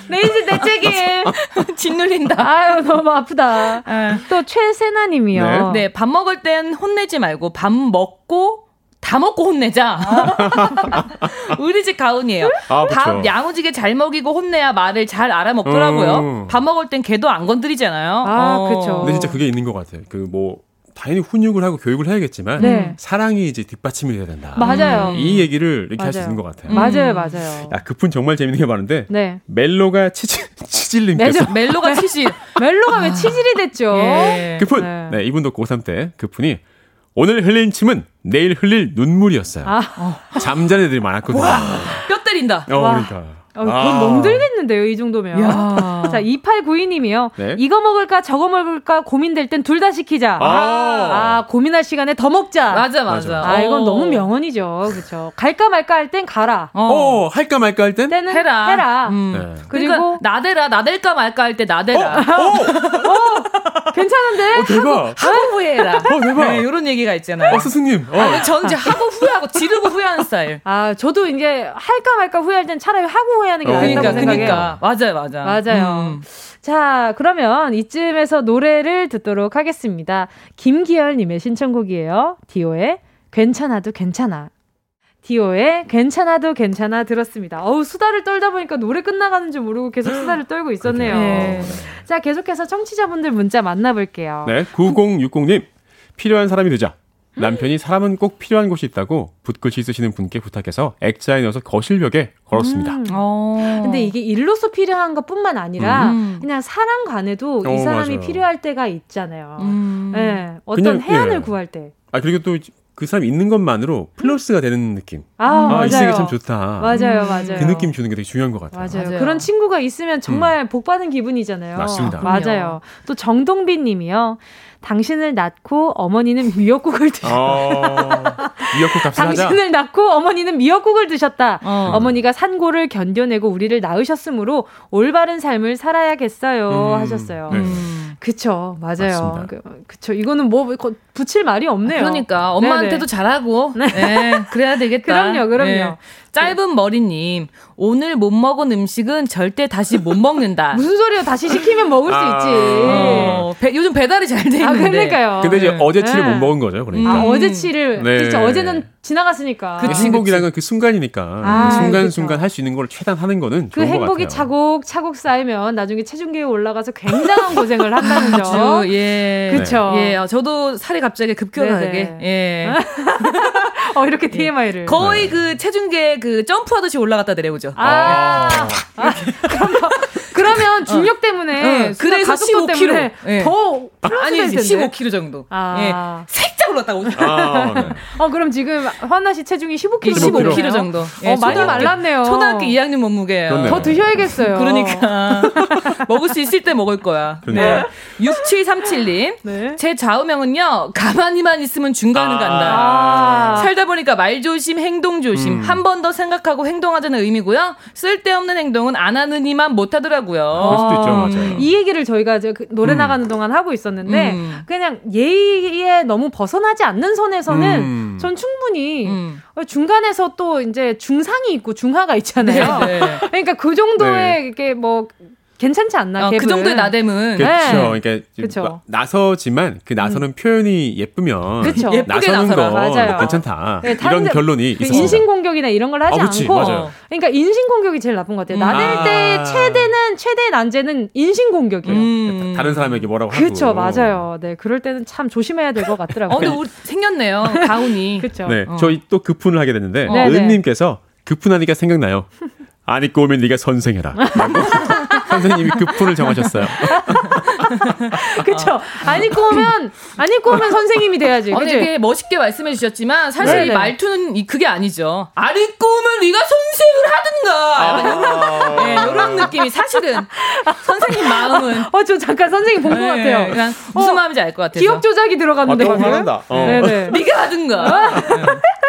내, 인생 내 책임. 짓눌린다. 아유, 너무 아프다. 네. 또 최세나님이요. 네. 네, 밥 먹을 땐 혼내지 말고 밥 먹고 다 먹고 혼내자. 우리 집 가훈이에요. 아, 밥 야무지게 잘 먹이고 혼내야 말을 잘 알아먹더라고요. 음. 밥 먹을 땐 걔도 안 건드리잖아요. 아, 어. 그렇죠. 근데 진짜 그게 있는 것 같아요. 그 뭐 당연히 훈육을 하고 교육을 해야겠지만 네. 사랑이 이제 뒷받침이 돼야 된다. 맞아요. 음. 이 얘기를 이렇게 할 수 있는 것 같아요. 음. 맞아요, 맞아요. 야, 그 분 정말 재밌는 게 많은데 네. 멜로가 치질 치질님께서 멜로가 치질 멜로가 왜 치질이 됐죠? 예. 그분 네. 네, 이분도 고3 때 그분이 오늘 흘린 침은 내일 흘릴 눈물이었어요. 아. 잠자는 애들이 많았거든요. 뼈 때린다. 어, 그러니까. 어, 그건 아. 멍들겠는데요, 이 정도면. 야. 자, 2892님이요. 네? 이거 먹을까, 저거 먹을까 고민될 땐 둘 다 시키자. 아. 아. 고민할 시간에 더 먹자. 맞아, 맞아. 아, 이건 너무 명언이죠. 그렇죠. 갈까 말까 할 땐 가라. 어. 어, 할까 말까 할 땐? 때는 해라. 해라. 음. 네. 그리고 그러니까 나대라, 나댈까 말까 할 때 나대라. 어? 어? 어? 괜찮은데? 어, 대박. 하고, 하고 후회해라. 어, 대박. 네, 이런 얘기가 있잖아요. 어, 스승님. 어. 아, 전 이제 하고 후회하고 지르고 후회하는 스타일. 아, 저도 이제 할까 말까 후회할 땐 차라리 하고 후회하는 게 어. 낫다고 그러니까, 생각해요. 그러니까. 맞아요, 맞아. 맞아요. 음. 자, 그러면 이쯤에서 노래를 듣도록 하겠습니다. 김기열님의 신청곡이에요. 디오의 괜찮아도 괜찮아. 디오의 괜찮아도 괜찮아 들었습니다. 어우, 수다를 떨다 보니까 노래 끝나가는 줄 모르고 계속 수다를 떨고 있었네요. 네. 자, 계속해서 청취자분들 문자 만나볼게요. 네, 9060님. 필요한 사람이 되자. 남편이 사람은 꼭 필요한 곳이 있다고 붓글씨 쓰시는 분께 부탁해서 액자에 넣어서 거실벽에 걸었습니다. 음. 어. 근데 이게 일로서 필요한 것뿐만 아니라 음. 그냥 사람 간에도 어, 이 사람이 맞아요. 필요할 때가 있잖아요. 음. 네, 어떤 그냥, 해안을 예. 구할 때. 아 그리고 또 그 사람 있는 것만으로 플러스가 되는 느낌. 아, 아 맞아요. 참 좋다. 맞아요, 맞아요. 그 느낌 주는 게 되게 중요한 것 같아요. 맞아요. 맞아요. 그런 친구가 있으면 정말 음. 복 받은 기분이잖아요. 맞습니다. 맞아요. 또 정동빈 님이요. 당신을 낳고 어머니는 미역국을 드셨다. 어, 미역국 값을 당신을. 낳고 어머니는 미역국을 드셨다. 어. 머니가 산고를 견뎌내고 우리를 낳으셨으므로 올바른 삶을 살아야겠어요. 음, 하셨어요. 네. 음. 그쵸, 맞아요. 그, 그쵸. 이거는 뭐 붙일 말이 없네요. 그러니까 엄마한테도 네네. 잘하고 네. 네. 그래야 되겠다. 그럼요, 그럼요. 네. 짧은 머리님, 오늘 못 먹은 음식은 절대 다시 못 먹는다. 무슨 소리야? 다시 시키면 먹을 아, 수 있지. 어, 배, 요즘 배달이 잘 돼 있는데. 아, 그러니까요. 근데 이제 네. 어제 치를 못 먹은 거죠, 그러니까. 아, 어제 치를. 네. 그렇죠. 어제는 지나갔으니까. 그 행복이라는 건 그 순간이니까. 아, 순간순간 할 수 있는 걸 최대한 하는 거는 그 행복이 차곡 차곡 쌓이면 나중에 체중계에 올라가서 굉장한 고생을 한다는 점. 예. 그렇죠. 예. 어, 저도 살이 갑자기 급격하게. 예. 어, 이렇게 TMI를. 거의 그 체중계 그 점프하듯이 올라갔다 내려오죠. 아. 아. 그런 거. 그러면 중력 때문에 어, 그래서 15kg 때문에 네. 더 아니 15kg 정도. 아. 예. 살짝 올랐다고. 아, 네. 어 그럼 지금 환나 씨 체중이 15kg 15kg, 15kg 정도. 예, 어 많이 말랐네요. 초등학교 2학년 몸무게예요. 그렇네요. 더 드셔야겠어요. 그러니까 먹을 수 있을 때 먹을 거야. 네. 6737님. 네. 제 좌우명은요. 가만히만 있으면 중간을 아~ 간다. 아~ 살다 보니까 말 조심, 행동 조심. 음. 한번 더 생각하고 행동하자는 의미고요. 쓸데없는 행동은 안 하는 이만 못 하더라고 요. 그럴 수도 있죠. 맞아요. 이 얘기를 저희가 그 노래 음. 나가는 동안 하고 있었는데 음. 그냥 예의에 너무 벗어나지 않는 선에서는 음. 전 충분히 음. 중간에서 또 이제 중상이 있고 중하가 있잖아요. 네, 네. 그러니까 그 정도의 네. 이게 뭐 괜찮지 않나? 어, 그 정도의 나댐은 그렇죠. 네. 그러니까 그쵸. 나서지만 그 나서는 음. 표현이 예쁘면 그쵸. 나서는 나서라. 거 맞아요. 괜찮다. 네, 이런 결론이 그 인신 공격이나 이런 걸 하지 아, 그치, 않고 맞아요. 그러니까 인신 공격이 제일 나쁜 것 같아요. 나댈 음. 때 아. 최대는 최대 난제는 인신 공격이에요. 음. 다른 사람에게 뭐라고 하고 그렇죠, 맞아요. 네, 그럴 때는 참 조심해야 될 것 같더라고요. 어, 근데 우리 생겼네요. 가훈이. 그렇죠. 네, 어. 저희 또 급훈을 하게 됐는데 어. 은님께서 급훈하니까 생각나요. 안 입고 오면 네가 선생해라. 선생님이 급fun을 정하셨어요. 그쵸. 안 입고 오면, 안 입고 오면 선생님이 돼야지. 아니, 되게 멋있게 말씀해 주셨지만, 사실 네네. 말투는 그게 아니죠. 안 입고 오면 네가 선생을 하든가. 아~ 네, 이런 느낌이 사실은 선생님 마음은. 어, 저 잠깐 선생님 본것 네, 같아요. 그냥 무슨 어, 마음인지 알 것 같아요. 기억 조작이 들어갔는데. 아, 화난다. 어. 네네. 네가 하든가.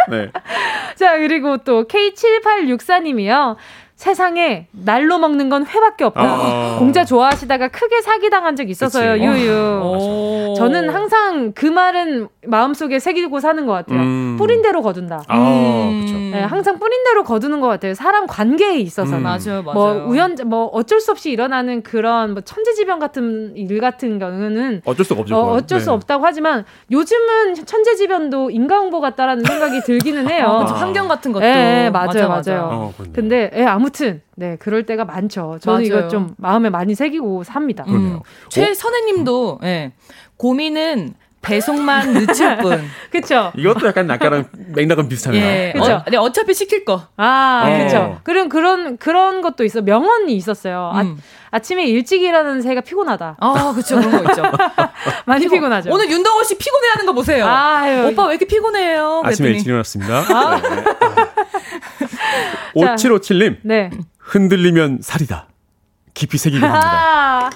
네. 자, 그리고 또 K7864님이요. 세상에 날로 먹는 건 회밖에 없다. 아. 공자 좋아하시다가 크게 사기당한 적 있어서요, 그치. 유유. 오. 저는 항상 그 말은 마음속에 새기고 사는 것 같아요. 음. 뿌린 대로 거둔다. 아, 음. 네, 항상 뿌린 대로 거두는 것 같아요. 사람 관계에 있어서는. 음. 맞아요, 맞아요. 뭐 우연, 뭐 어쩔 수 없이 일어나는 그런 뭐 천재지변 같은 일 같은 경우는 어쩔 수 없죠. 어, 어쩔 네. 수 없다고 하지만 요즘은 천재지변도 인과응보 같다라는 생각이 들기는 해요. 아, 환경 같은 것도. 네, 맞아요, 맞아요. 맞아요. 어, 근데 예, 아무 아무튼 네 그럴 때가 많죠. 저는 맞아요. 이거 좀 마음에 많이 새기고 삽니다. 음. 최선혜님도 예, 고민은 배송만 늦출 뿐. 그쵸. 이것도 약간 아까랑 맥락은 비슷하네요. 예. 그쵸. 어, 네, 어차피 시킬 거. 아, 어. 그쵸. 그런, 그런, 그런 것도 있어. 명언이 있었어요. 아, 음. 아, 침에 일찍 일하는 새가 피곤하다. 아, 그쵸. 그런 거 있죠. 많이 피곤, 하죠 오늘 윤덕호 씨 피곤해 하는 거 보세요. 아유. 오빠 왜 이렇게 피곤해요? 아침에 일찍 일어났습니다. 아. 네. 5757님. 네. 흔들리면 살이다. 깊이 새기게 합니다.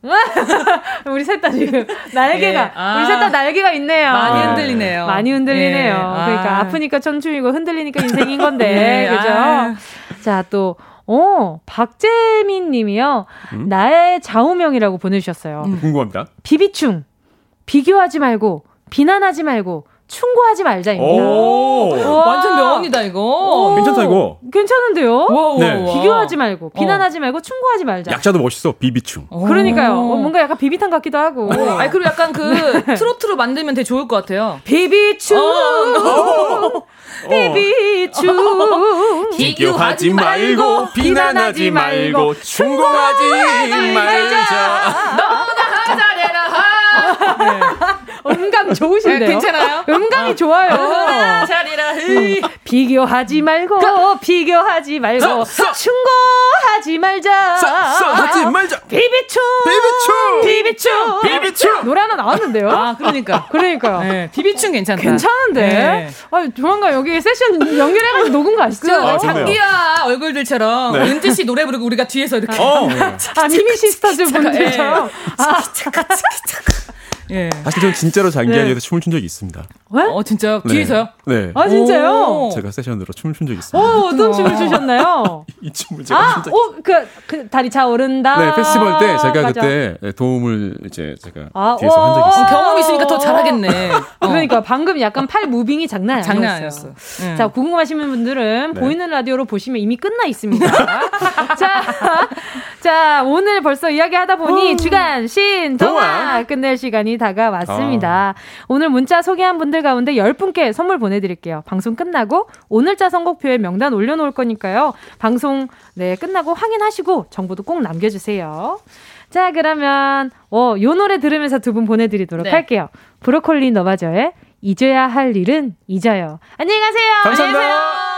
우리 셋 다 지금 날개가 예. 아. 우리 셋 다 날개가 있네요. 많이 흔들리네요. 많이 흔들리네요. 예. 그러니까 아. 프니까 천춤이고 흔들리니까 인생인 건데 예. 그죠? 아. 자또 어, 박재민 님이요. 음? 나의 좌우명이라고 보내주셨어요. 음. 궁금합니다. 비비충. 비교하지 말고, 비난하지 말고, 충고하지 말자입니다. 완전 명언이다 이거. 오, 괜찮다 이거. 괜찮은데요? 네. 비교하지 말고 비난하지 말고 충고하지 말자. 약자도 멋있어 비비충. 그러니까요. 어, 뭔가 약간 비비탄 같기도 하고. 아니 그리고 약간 그 네. 트로트로 만들면 되게 좋을 것 같아요. 비비충. 어. 비비충. 비교하지 말고 비난하지 말고 충고하지 말자. 너가 잘해라. 네. 음감 좋으신데요? 네, 괜찮아요? 음감이 어. 좋아요. 어, 잘해라. 음, 비교하지 말고 가. 비교하지 말고 서, 서. 충고하지 말자. 서, 하지 말자. 비비충. 비비충. 비비충. 비비충. 노래 하나 나왔는데요? 아, 그러니까. 그러니까요. 네, 비비충 괜찮다. 괜찮은데? 네. 아, 조만간 여기 세션 연결해가지고 녹음 거 아시죠? 그, 아, 장기하와 얼굴들처럼 네. 은지 씨 노래 부르고 우리가 뒤에서 이렇게. 어. 아, 미미 시스터즈 분들처럼. 아, 예. 사실 저는 진짜로 장기한에서 네. 춤을 춘 적이 있습니다. 왜? 어, 진짜요? 네. 뒤에서요? 네. 아, 진짜요? 제가 세션으로 춤을 춘 적이 있습니다. 오, 어떤 춤을 추셨나요? 이 춤을 제가 아, 춘 오, 그, 그, 다리 차오른다. 네, 페스티벌 때 제가 맞아. 그때 도움을 이제 제가 아, 뒤에서 한 적이 있어요. 경험 있으니까 더 잘하겠네. 어. 그러니까 방금 약간 팔 무빙이 장난 아니었어요. 장난 아니었어. 음. 자, 궁금하신 분들은 네. 보이는 라디오로 보시면 이미 끝나 있습니다. 자, 자, 오늘 벌써 이야기 하다 보니 주간 신 동화 끝낼 시간이 다가왔습니다. 아. 오늘 문자 소개한 분들 가운데 10분께 선물 보내드릴게요. 방송 끝나고 오늘자 선곡표에 명단 올려놓을 거니까요. 방송 네 끝나고 확인하시고 정보도 꼭 남겨주세요. 자, 그러면, 어, 요 노래 들으면서 두 분 보내드리도록 네. 할게요. 브로콜리 너바저의 잊어야 할 일은 잊어요. 안녕히 가세요. 감사합니다. 안녕히 계세요.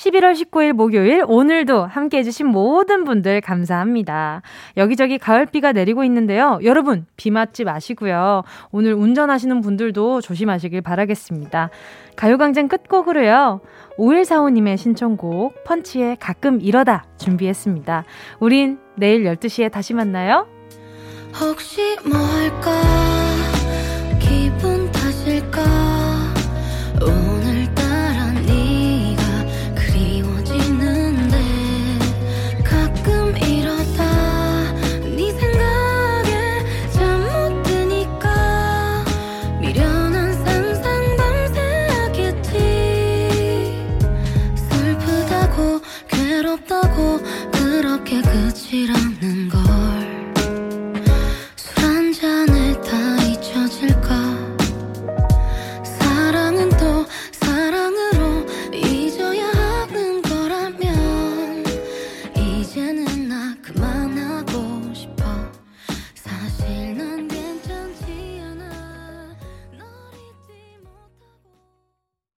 11월 19일 목요일 오늘도 함께 해주신 모든 분들 감사합니다. 여기저기 가을비가 내리고 있는데요. 여러분 비 맞지 마시고요. 오늘 운전하시는 분들도 조심하시길 바라겠습니다. 가요광장 끝곡으로요. 5145님의 신청곡 펀치의 가끔 이러다 준비했습니다. 우린 내일 12시에 다시 만나요. 혹시 뭘까